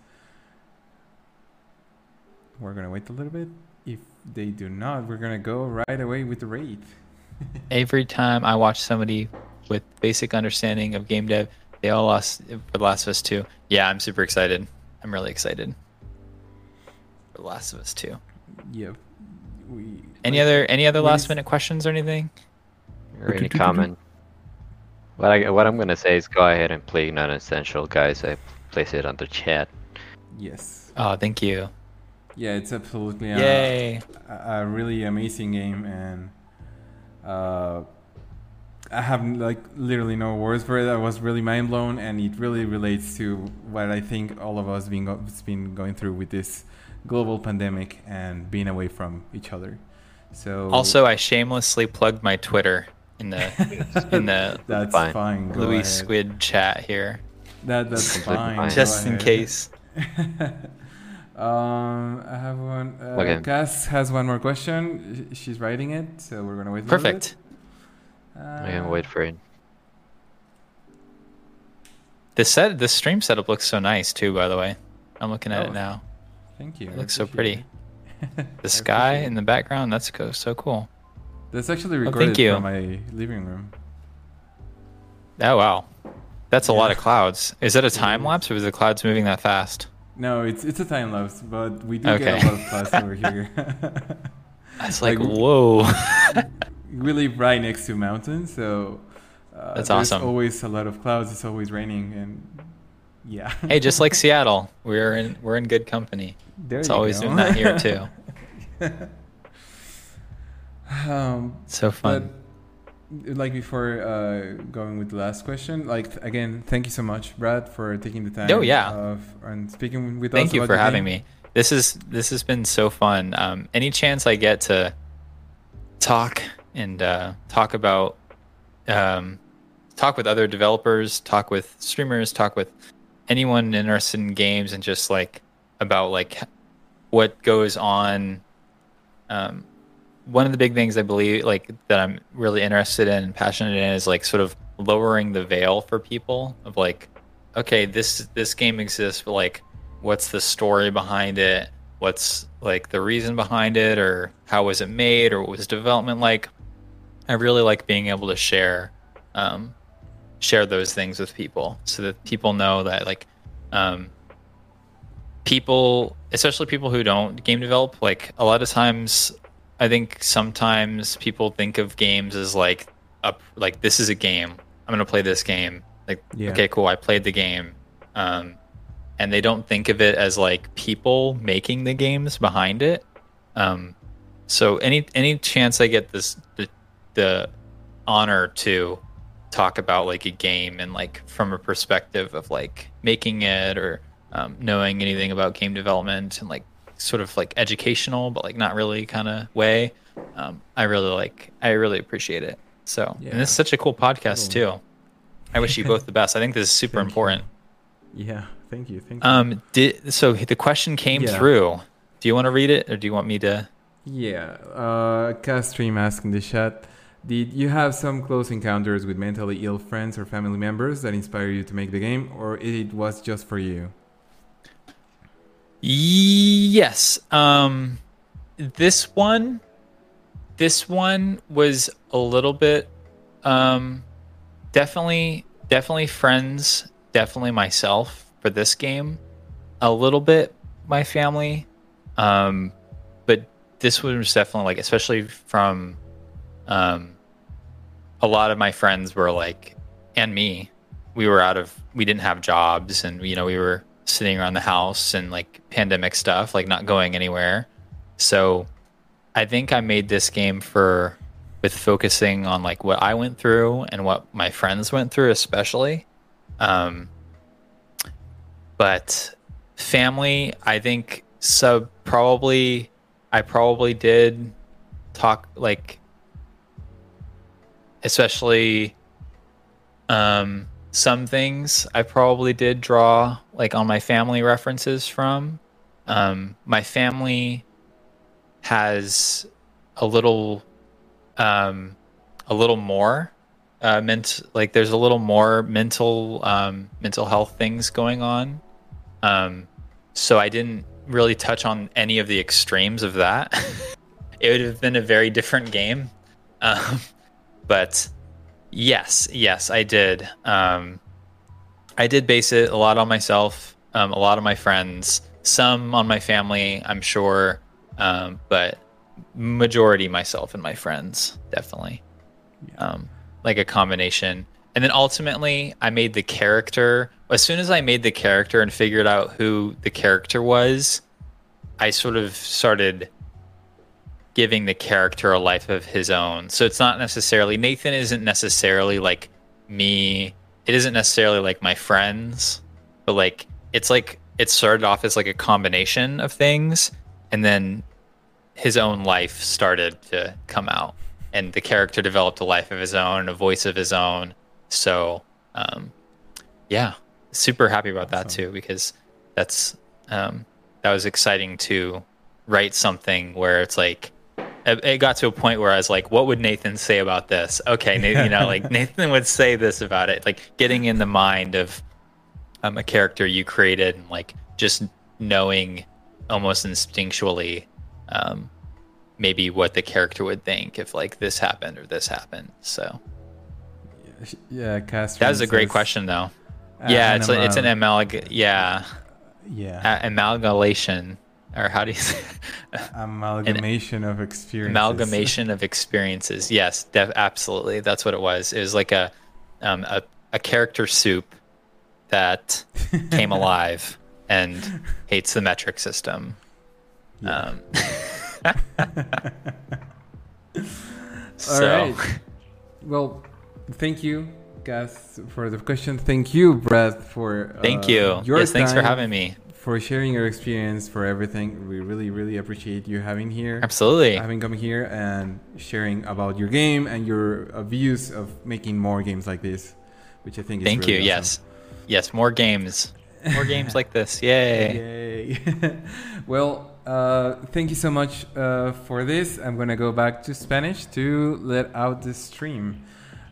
We're gonna wait a little bit. If they do not, we're gonna go right away with the raid. (laughs) Every time I watch somebody with basic understanding of game dev, they all lost for The Last of Us 2. Yeah, I'm super excited. I'm really excited for The Last of Us 2. Yep. We. Any like- other any other last is- minute questions or anything? Or any comment? What I what I'm gonna say is go ahead and play non-essential, guys. I place it on the chat. Yes. Oh, thank you. Yeah, it's absolutely a, a, a really amazing game, and uh, I have like literally no words for it. I was really mind blown, and it really relates to what I think all of us been go- has been going through with this global pandemic and being away from each other. So Also, I shamelessly plugged my Twitter in the (laughs) in the that's fine. fine. Louis ahead. Squid chat here, That that's fine. fine. just in case. (laughs) um, I have one. Uh, Okay. Cass has one more question. She's writing it, so we're gonna wait. Perfect. bit. I can Uh, wait for it. The set, the stream setup looks so nice too. By the way, I'm looking at Oh, it now. Thank you. It looks so pretty. (laughs) The sky in the background. That's so cool. That's actually Oh, thank recorded you. from my living room. Oh wow, that's a lot of clouds. Is that a time lapse or is the clouds moving that fast? No, it's it's a time lapse, but we do Okay. get a lot of clouds over (laughs) here. It's like, Like, whoa. (laughs) we live right next to mountains, so uh, That's there's always a lot of clouds. It's always raining, and yeah. hey, just like (laughs) Seattle, we're in we're in good company. there It's you always go. doing that here too. um, So fun. Like before uh, going with the last question, like th- again, thank you so much, Brad, for taking the time. Oh, yeah. Of, and speaking with us. Thank you for having game. me. This is this has been so fun. Um, any chance I get to talk and uh, talk about um, talk with other developers, talk with streamers, talk with anyone interested in games, and just like about like what goes on. Um, one of the big things I believe like that I'm really interested in and passionate in is like sort of lowering the veil for people of like okay this this game exists but like what's the story behind it? What's like the reason behind it? Or how was it made? Or what was development like? I really like being able to share um, share those things with people so that people know that like um, people especially people who don't game develop like a lot of times i think sometimes people think of games as like up like this is a game. I'm gonna play this game. Like Yeah. okay cool i played the game. Um, and they don't think of it as like people making the games behind it. Um, so any any chance i get this the, the honor to talk about like a game and like from a perspective of like making it or um, knowing anything about game development and like sort of like educational but like not really kind of way um, i really like i really appreciate it so Yeah. and this is such a cool podcast Cool. too i wish you both the best i think this is (laughs) super Thank you. important Yeah, thank you, thank you. um did so the question came Yeah. through do you want to read it or do you want me to Yeah, uh, Cast Stream asked in the chat, did you have some close encounters with mentally ill friends or family members that inspired you to make the game, or it was just for you? Yes. Um this one this one was a little bit um definitely definitely friends, definitely myself for this game. A little bit my family. Um but this one was definitely like especially from um a lot of my friends were like and me we were out of we didn't have jobs and you know we were sitting around the house and like pandemic stuff like not going anywhere. So i think i made this game for with focusing on like what i went through and what my friends went through especially. Um but family i think so probably i probably did talk like especially um some things I probably did draw like on my family references from. Um my family has a little um a little more uh ment like there's a little more mental um mental health things going on. Um so I didn't really touch on any of the extremes of that. (laughs) it would have been a very different game. (laughs) Um but yes yes i did um i did base it a lot on myself um, a lot of my friends some on my family i'm sure um, but majority myself and my friends definitely um, like a combination and then ultimately i made the character as soon as i made the character and figured out who the character was i sort of started giving the character a life of his own. So it's not necessarily Nathan isn't necessarily like me. It isn't necessarily like my friends, but like it's like it started off as like a combination of things and then his own life started to come out and the character developed a life of his own, a voice of his own. So um yeah, super happy about that too because that's um that was exciting to write something where it's like it got to a point where I was like, what would Nathan say about this? Okay, Nathan, you know, like (laughs) Nathan would say this about it. Like getting in the mind of um, a character you created and like just knowing almost instinctually um, maybe what the character would think if like this happened or this happened. So Yeah, Castro. that was a great question though. yeah, it's a, it's an amalg yeah yeah amalgamation or how do you say amalgamation of experiences. amalgamation of experiences. Yes, def- absolutely. That's what it was. It was like a um, a, a character soup that (laughs) came alive and hates the metric system. Um, (laughs) (laughs) All right. Well, thank you, guys, for the question. Thank you, Brad, for uh, Thank you. Your yes, thanks for having me. For sharing your experience, for everything. We really, really appreciate you having here. Absolutely. Having come here and sharing about your game and your uh, views of making more games like this, which I think is Thank really you. awesome. Yes. Yes, more games. More (laughs) games like this. Yay. Yay. (laughs) well, uh, thank you so much uh, for this. I'm going to go back to Spanish to let out the stream.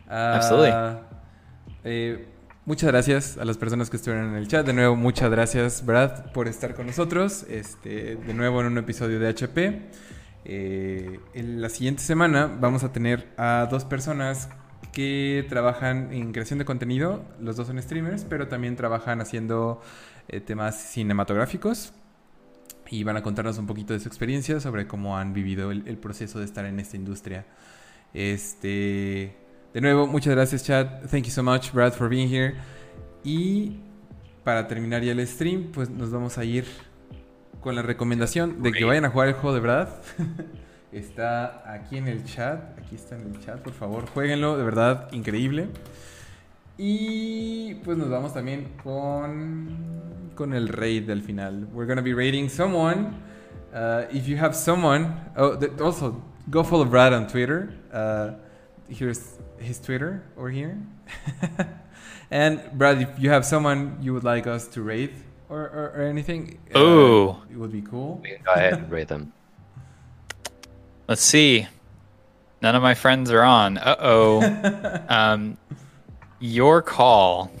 Uh, Absolutely. Muchas gracias a las personas que estuvieron en el chat. De nuevo, muchas gracias, Brad, por estar con nosotros. Este, de nuevo en un episodio de HP. Eh, en la siguiente semana vamos a tener a dos personas que trabajan en creación de contenido. Los dos son streamers, pero también trabajan haciendo eh, temas cinematográficos. Y van a contarnos un poquito de su experiencia sobre cómo han vivido el, el proceso de estar en esta industria. Este, de nuevo, muchas gracias, chat. Thank you so much, Brad, for being here. Y para terminar ya el stream, pues nos vamos a ir con la recomendación de que vayan a jugar el juego de Brad. (laughs) está aquí en el chat. Aquí está en el chat, por favor, jueguenlo, de verdad, increíble. Y pues nos vamos también con, con el raid del final. We're gonna be raiding someone. Uh, if you have someone, oh, also go follow Brad on Twitter. Uh, here's his Twitter over here. (laughs) and Brad, if you have someone you would like us to rate or, or, or anything, uh, it would be cool. We can go ahead and rate them. (laughs) Let's see. None of my friends are on. Uh oh. (laughs) um, your call.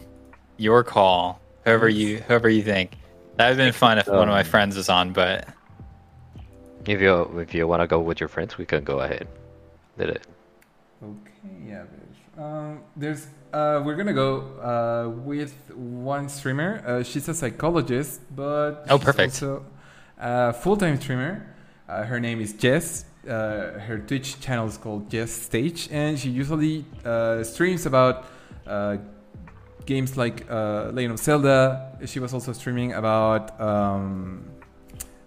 Your call. Whoever you whoever you think. That would have been fun if one of my Um, friends was on, but If you if you want to go with your friends, we can go ahead. Did it? Yeah. There's, um, there's uh, we're gonna go uh, with one streamer. Uh, she's a psychologist, but Oh, she's perfect. also a full-time streamer. Uh, her name is Jess. Uh, her Twitch channel is called Jess Stage, and she usually uh, streams about uh, games like uh, Legend of Zelda. She was also streaming about. Um,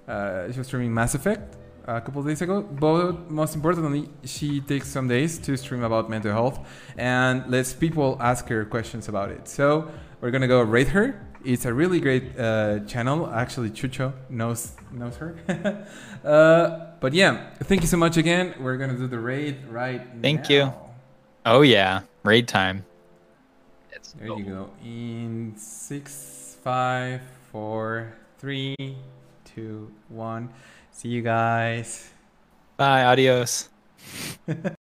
uh, she was streaming Mass Effect a couple of days ago. But most importantly, she takes some days to stream about mental health and lets people ask her questions about it. So we're gonna go rate her. It's a really great uh, channel. Actually, Chucho knows knows her. (laughs) uh, but yeah, thank you so much again. We're gonna do the raid right Thank now. you. oh yeah, raid time. Let's There you go. In six, five, four, three, two, one. See you guys. Bye, adios. (laughs)